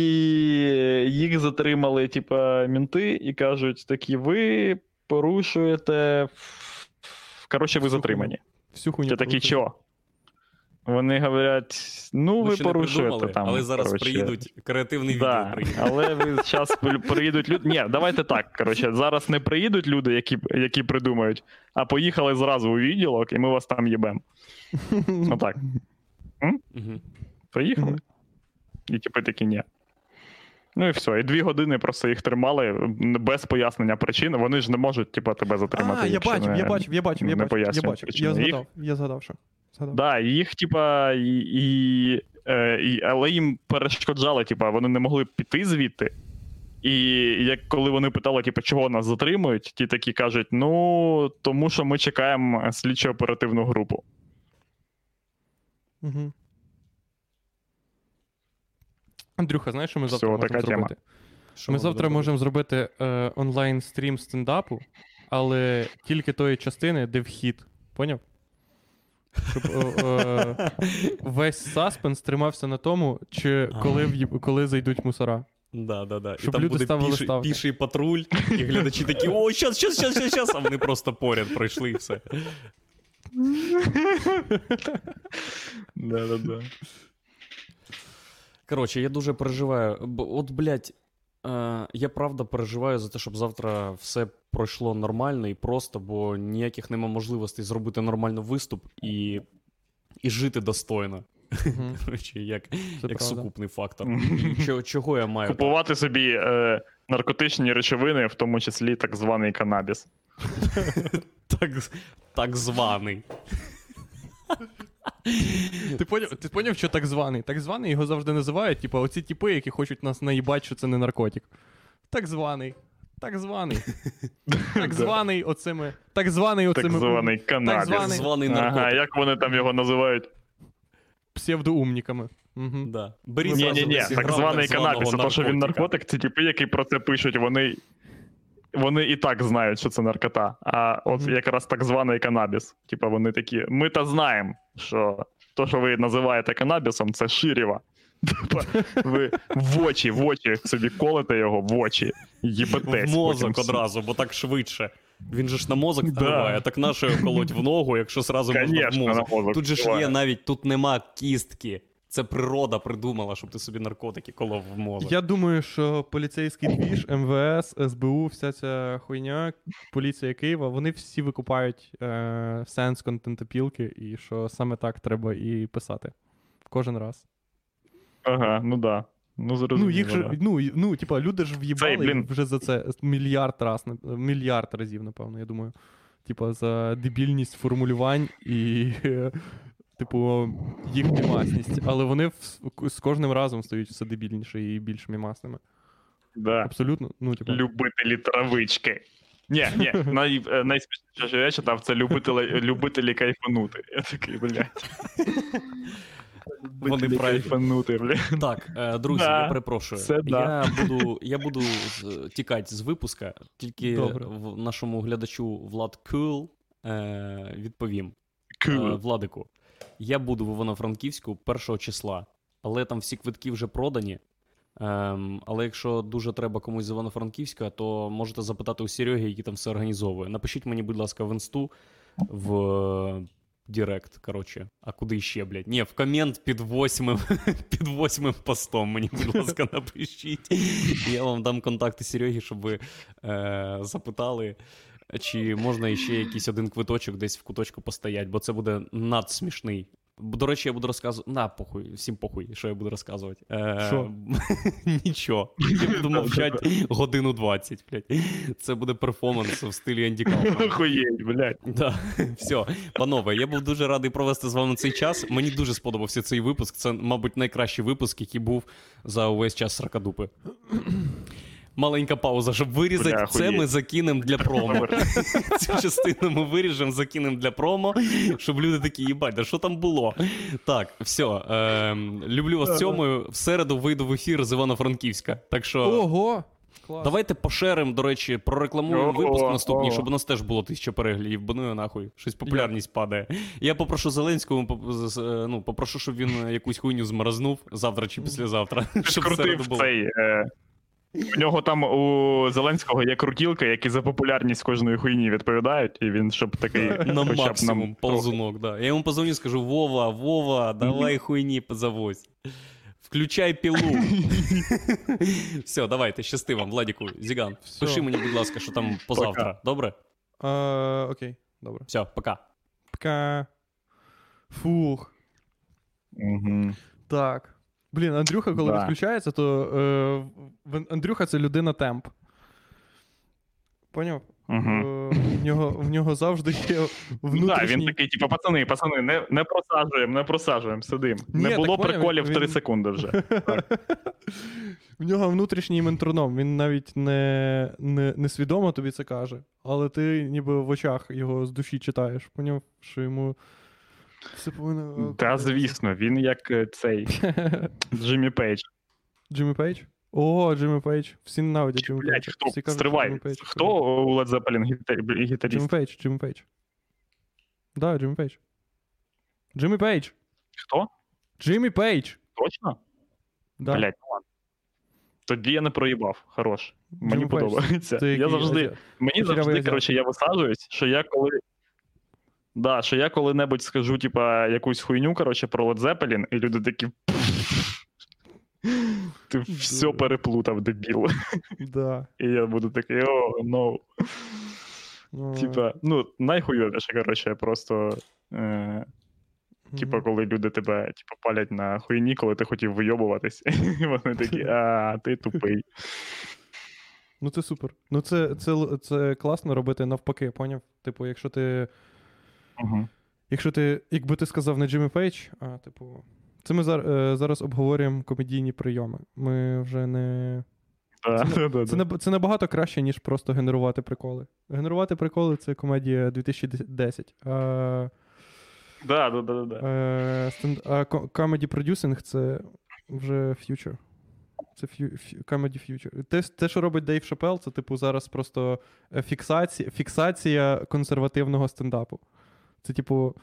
їх затримали, типа, мінти, і кажуть: такі, ви порушуєте. Коротше, ви Всю затримані. Всю хуйню. Це такі, що? Вони говорять: ну, Ми ви порушуєте там. але зараз коротше. приїдуть, креативний Да, приїде. але ви зараз приїдуть люди. Ні, давайте так. Коротше, зараз не приїдуть люди, які, які придумають, а поїхали зразу у відділок, і ми вас там їбемо. Отак. Угу. Приїхали. І типу такі ні. Ну і все. І дві години просто їх тримали без пояснення причин. Вони ж не можуть, типу, тебе затримати. А, я бачив, не- я бачив, я бачив, я бачив, я бачив. Я згадав, я згадав, що. Згадав. Да, їх, типа, і, і, е, і, але їм перешкоджали, типа, вони не могли піти звідти. І як коли вони питали, типу, чого нас затримують, ті такі кажуть: ну, тому що ми чекаємо слідчо-оперативну групу. Угу. Андрюха, знаєш, що ми Все, завтра можемо така тема. зробити? ми завтра можемо зробити е, онлайн стрім стендапу, але тільки тої частини, де вхід. Поняв? Щоб е, е, весь саспенс тримався на тому, чи коли, в'їб- коли зайдуть мусора. Да, да, да. І Щоб там люди буде ставили піший, ставки. піший патруль, і глядачі такі: о, щас, щас, щас, щас, щас, а вони просто поряд пройшли і все. Да-да-да. Коротше, я дуже переживаю. Бо, от, блядь, я правда переживаю за те, щоб завтра все пройшло нормально і просто, бо ніяких нема можливостей зробити нормально виступ і, і жити достойно. Мгм. Коротше, як, Це як сукупний фактор. Чого, чого я маю? Купувати собі е, наркотичні речовини, в тому числі так званий канабіс. Так, так званий. Ти поняв, ти поняв, що так званий? Так званий його завжди називають, типу, оці типи, які хочуть нас наїбати, що це не наркотик. Так званий. Так званий. Так званий оцими. Так званий Так званий канабіс. Так званий Ага, наркотик. як вони там його називають? псевдоумниками. Угу. Да. Беріть ні, ні, ні, так званий канабіс. А то, що він наркотик, це типи, які про це пишуть, вони. Вони і так знають, що це наркота. А от Мгм. якраз так званий канабіс. Типа вони такі. Ми та знаємо, що то, що ви називаєте канабісом, це ширіва. Типа, ви в очі, в очі собі колите його в очі. Їбетесь. В мозок потім одразу, бо так швидше. Він же ж на мозок Да. впливає, так нащо його колоть в ногу, якщо зразу можна в мозок Тут же ж є навіть, тут нема кістки. Це природа придумала, щоб ти собі наркотики колов в мозок. Я думаю, що поліцейський двіж, МВС, СБУ, вся ця хуйня, поліція Києва, вони всі викупають е, сенс контентопілки, і що саме так треба і писати. Кожен раз. Ага, ну да. Ну, зрозуміло. Ну, їх же, да. ну, ну, типа, люди ж в'їбали блін. вже за це мільярд раз, мільярд разів, напевно, я думаю. Типа, за дебільність формулювань і, типу, їх мімасність. Але вони в- з кожним разом стають все дебільніше і більш мімасними. Да. Абсолютно. Ну, типа. Любителі травички. Ні, ні, най, е, найсмішніше, що я читав, це любителі, любителі кайфанути. Я такий, блядь. Вони кайфанути, блядь. Так, е, друзі, Да, я перепрошую. це да. Я буду, я буду тікати з випуска, тільки Добре. в нашому глядачу Влад Кул е, відповім. Е, Cool. Владику, я буду в Івано-Франківську 1 числа, але там всі квитки вже продані. Ем, але якщо дуже треба комусь з Івано-Франківська, то можете запитати у Сереги, який там все організовує. Напишіть мені, будь ласка, в інсту в е, Директ, коротше. А куди ще, блядь? Ні, в комент під восьмим, під восьмим постом мені, будь ласка, напишіть. Я вам дам контакти Сереги, щоб ви е, запитали, чи можна іще якийсь один квиточок десь в куточку постоять, бо це буде надсмішний. До речі, я буду розказувати. На, похуй, всім похуй, що я буду розказувати. Е, Що? Нічого. Я буду мовчати годину 20, блядь. Це буде перформанс в стилі Енді Охуєть, блядь. Да. Все, панове, я був дуже радий провести з вами цей час. Мені дуже сподобався цей випуск. Це, мабуть, найкращий випуск, який був за увесь час Сракадупи. Маленька пауза, щоб вирізати. Бля, це ми закинемо для промо. Цю частину ми виріжемо, закинемо для промо, щоб люди такі, їбать, да що там було? Так, все. Е, люблю вас цьому. В середу вийду в ефір з Івано-Франківська. Так що. Ого! Клас. Давайте пошеримо, до речі, прорекламуємо О, випуск наступний, о. щоб у нас теж було тисяча переглядів, бо ну нахуй. Щось популярність падає. Я попрошу Зеленського, е, ну, попрошу, щоб він якусь хуйню зморознув завтра чи післязавтра. Щоб в було. цей. Е, у нього там у Зеленського є крутілка, які за популярність кожної хуйні відповідають, і він щоб такий На хоча б нам ползунок, да. Я йому позвоню, скажу: Вова, Вова, давай хуйні завозь. Включай пілу. Все, давайте, щасти вам, Владіку, Зіган. Всьо. Пиши мені, будь ласка, що там позавтра. Добре? А, окей, добре. Все, пока. Пока. Фух. Мгм. Так. Блін, Андрюха, коли Да. відключається, то е, Андрюха це людина темп. Поняв? Е, в, нього, в нього завжди є Ну, да, він такий, типу, пацани, пацани, не, не просаджуємо, не просаджуємо, сидим. Ні, не було поняв, приколів він- 3 секунди вже. В нього внутрішній метроном. Він навіть не, не, не свідомо тобі це каже, але ти ніби в очах його з душі читаєш. Поняв, що йому все повинно. Та звісно, він як е, цей Джиммі Пейдж. Джиммі Пейдж? О, Джиммі Пейдж. Всі ненавидять Джиммі Пейджа. хто? Всі кажуть, Стривай. Джиммі Пейдж. Хто у Led Zeppelin гіта- Джиммі? Пейдж, Джиммі Пейдж. Да, Джиммі Пейдж. Джиммі Пейдж. Хто? Джиммі Пейдж. Точно? Да. Блять, ну ладно. Тоді я не проїбав. Хорош. Мені Джиммі Пейдж. подобається. Це Я який завжди, мені Кучерявий завжди, азіат. коротше, я висаджуюсь, що я коли. Да, що я коли-небудь скажу, типа, якусь хуйню, коротше, про Led Zeppelin, і люди такі. Ти все переплутав, дебіл. Да. І я буду такий, о, no. Ну, Типа, ну, найхуйовіше, коротше, просто. Е... Типа, коли люди тебе типу, палять на хуйні, коли ти хотів вийобуватись, і вони такі, а, ти тупий. Ну це супер. Ну це, це, це класно робити навпаки, поняв? Типу, якщо ти. Угу. Якщо ти, якби ти сказав не Джиммі Пейдж, а типу. Це ми зар, е, зараз обговорюємо комедійні прийоми. Ми вже не. Да, да, Це, це набагато краще, ніж просто генерувати приколи. Генерувати приколи це комедія 2010. А, Да, да, да, да. е, стенд, а producing це вже future. Це ф'ю, ф'ю, comedy future. Те, те, що робить Дейв Шапел, це типу зараз просто е, фіксація, фіксація консервативного стендапу. Це, типу,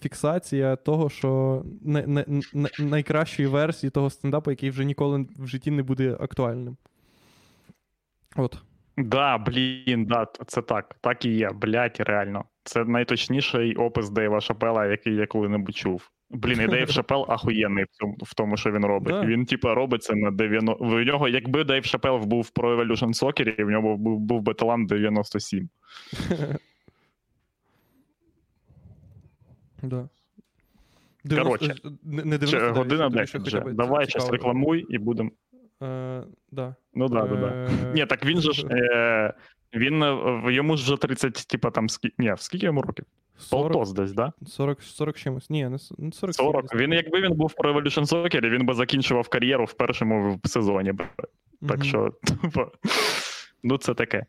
фіксація того, що не, не, не, найкращої версії того стендапу, який вже ніколи в житті не буде актуальним. От. Да, блін, да, це так. Так і є, блядь, реально. Це найточніший опис Дейва Шапела, який я коли-небудь чув. Блін, і Дейв Шапел ахуєнний в цьому, в тому, що він робить. Да. Він, типа, робить це на 90. В нього, якби Дейв Шапел був Pro Evolution Soccer, в нього був, був би талант 97. Да. Коротше, не, не Чи 99, година тобі 10 ще хоча б Давай цікаво. рекламуй і будемо. Е, да. Ну да, да, да. Е, Ні, так він же ж. Е, він е, йому ж вже 30, типа там скі... Ні, скільки йому років? 40, Полтос десь, да? 40, 40 чимось. Ні, не с- ну, 40. 40. Він, якби він був про Evolution Soccer, він би закінчував кар'єру в першому сезоні. Так що, типа, ну це таке.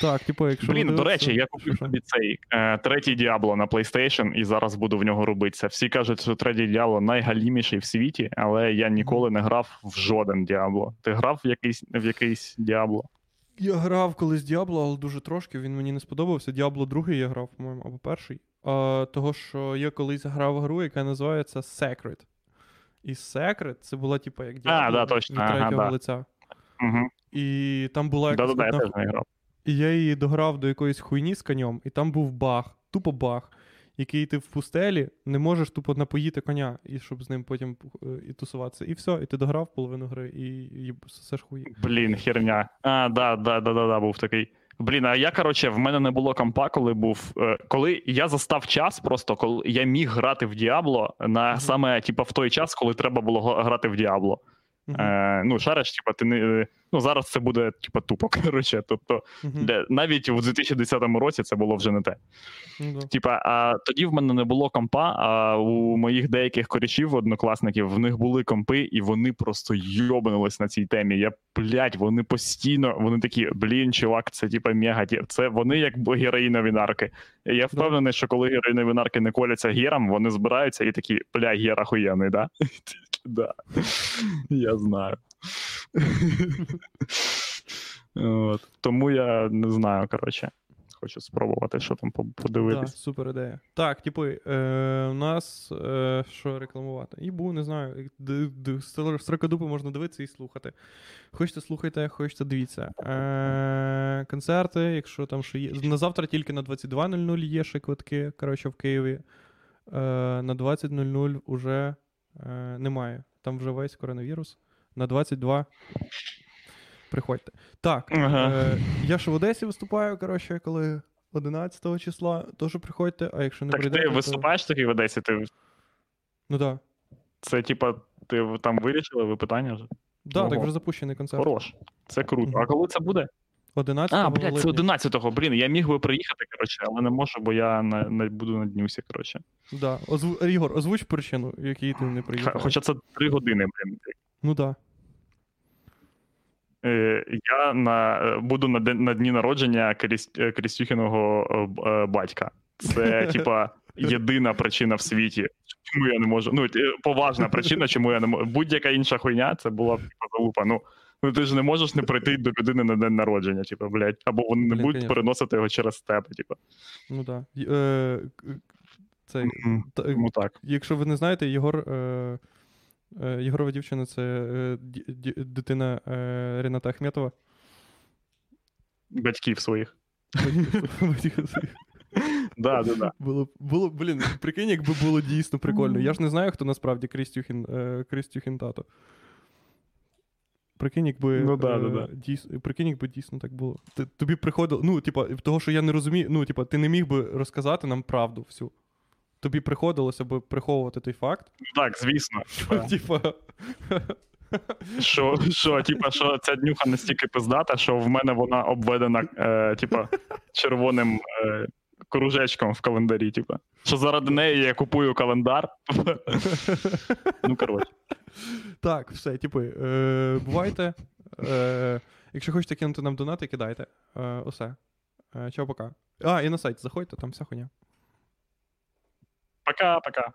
Так, типу, якщо. Блін, до речі, я купив собі цей е, третій Діабло на PlayStation і зараз буду в нього робитися. Всі кажуть, що третій Діабло найгаліміший в світі, але я ніколи не грав в жоден Діабло. Ти грав в якийсь в якийсь Діабло? Я грав колись Діабло, але дуже трошки. Він мені не сподобався. Діабло другий я грав, по-моєму, або перший. А, того, що я колись грав в гру, яка називається Secret. І Secret це була, типу, як Діабло да, точно. Ага, третього да. лиця. Угу. І там була якась Да-да-да, я теж. І я її дограв до якоїсь хуйні з конем, і там був баг, тупо баг, який ти в пустелі не можеш тупо напоїти коня, і щоб з ним потім е, і тусуватися. І все, і ти дограв половину гри, і, і все ж хуї. Блін, херня. А, да, да, да, да, да, був такий. Блін, а я, коротше, в мене не було компа, коли був. е, Коли я застав час, просто коли я міг грати в Діабло на саме, типа, в той час, коли треба було грати в Діабло. Е, ну, шариш, типа, ти не. Ну, зараз це буде, типа, тупо. Коротше, тобто, мгм. для, навіть у 2010 році це було вже не те. Да. Типа, а тоді в мене не було компа, а у моїх деяких корішів, однокласників, в них були компи, і вони просто йобнулись на цій темі. Я, блядь, вони постійно, вони такі, блін, чувак, це типа мега. Це вони як героїнові нарки. Я впевнений, що коли героїнові нарки не коляться гером, вони збираються і такі, бля, гер охуєнний, да? Да. Я знаю. От. Тому я не знаю, коротше. Хочу спробувати, що там по- Да, подивитись. супер ідея. Так, типу, е, у нас е, що рекламувати? Ібу, не знаю. Строкодупи можна дивитися і слухати. Хочете, слухайте, хочете, дивіться. Е, концерти, якщо там що є. На завтра тільки на 22.00 є ще квитки, коротше, в Києві. Е, на 20.00 уже е, немає. Там вже весь коронавірус. На 22 приходьте. Так, Ага. е, я ще в Одесі виступаю, коротше, коли 11 числа, теж приходьте, а якщо не Так прийдете, ти то... виступаєш таки в Одесі? Ти, Ну так. це типа, ти там вирішили ви питання вже? Да, так Ого. вже запущений концерт. Хорош. Це круто. Мгм. А коли це буде? 11 А, блядь, це липня. 11-го. Блін, я міг би приїхати, коротше, але не можу, бо я на, на, буду на днюсі, коротше. Да. Озву... Ігор, озвуч причину, в якій ти не приїхав. Хоча це 3 години, блін. Ну так. Е, я на, е, буду на, день- на дні народження е, Крістюхіного батька. Це, типа, єдина причина в світі, чому я не можу. Ну, поважна причина, чому я не можу. Будь-яка інша хуйня, це була б типа залупа. Ну, ну ти ж не можеш не прийти до людини на день народження, типа, блядь, або вони не Блін, будуть конечно. переносити його через тебе, типа. Ну так. Е, цей, Мгм. та- Тому так. якщо ви не знаєте, Єгор. Е, е, Єгорова дівчина це е, ді- ді- дитина е, Рената Ахметова. Батьків своїх. Да, да, да. Було, було, блін, прикинь, якби було дійсно прикольно. Я ж не знаю, хто насправді Крістюхін, е, Крістюхін тато. Прикинь, якби. Ну да, е, да, да. Дійс, прикинь, якби дійсно так було. Ти, тобі приходило. Ну, типа, того, що я не розумію. Ну, типа, ти не міг би розказати нам правду всю. тобі приходилося б приховувати той факт. Ну Так, звісно. Типа. що, що, типа, що ця днюха настільки пиздата, що в мене вона обведена, е, типа, червоним е, кружечком в календарі. Типа. Що заради неї я купую календар. Ну, коротше. Так, все, типу, е, бувайте. Е, якщо хочете кинути нам донати, кидайте. Е, усе. Е, чао, пока. А, і на сайт заходьте, там вся хуйня. Пока-пока.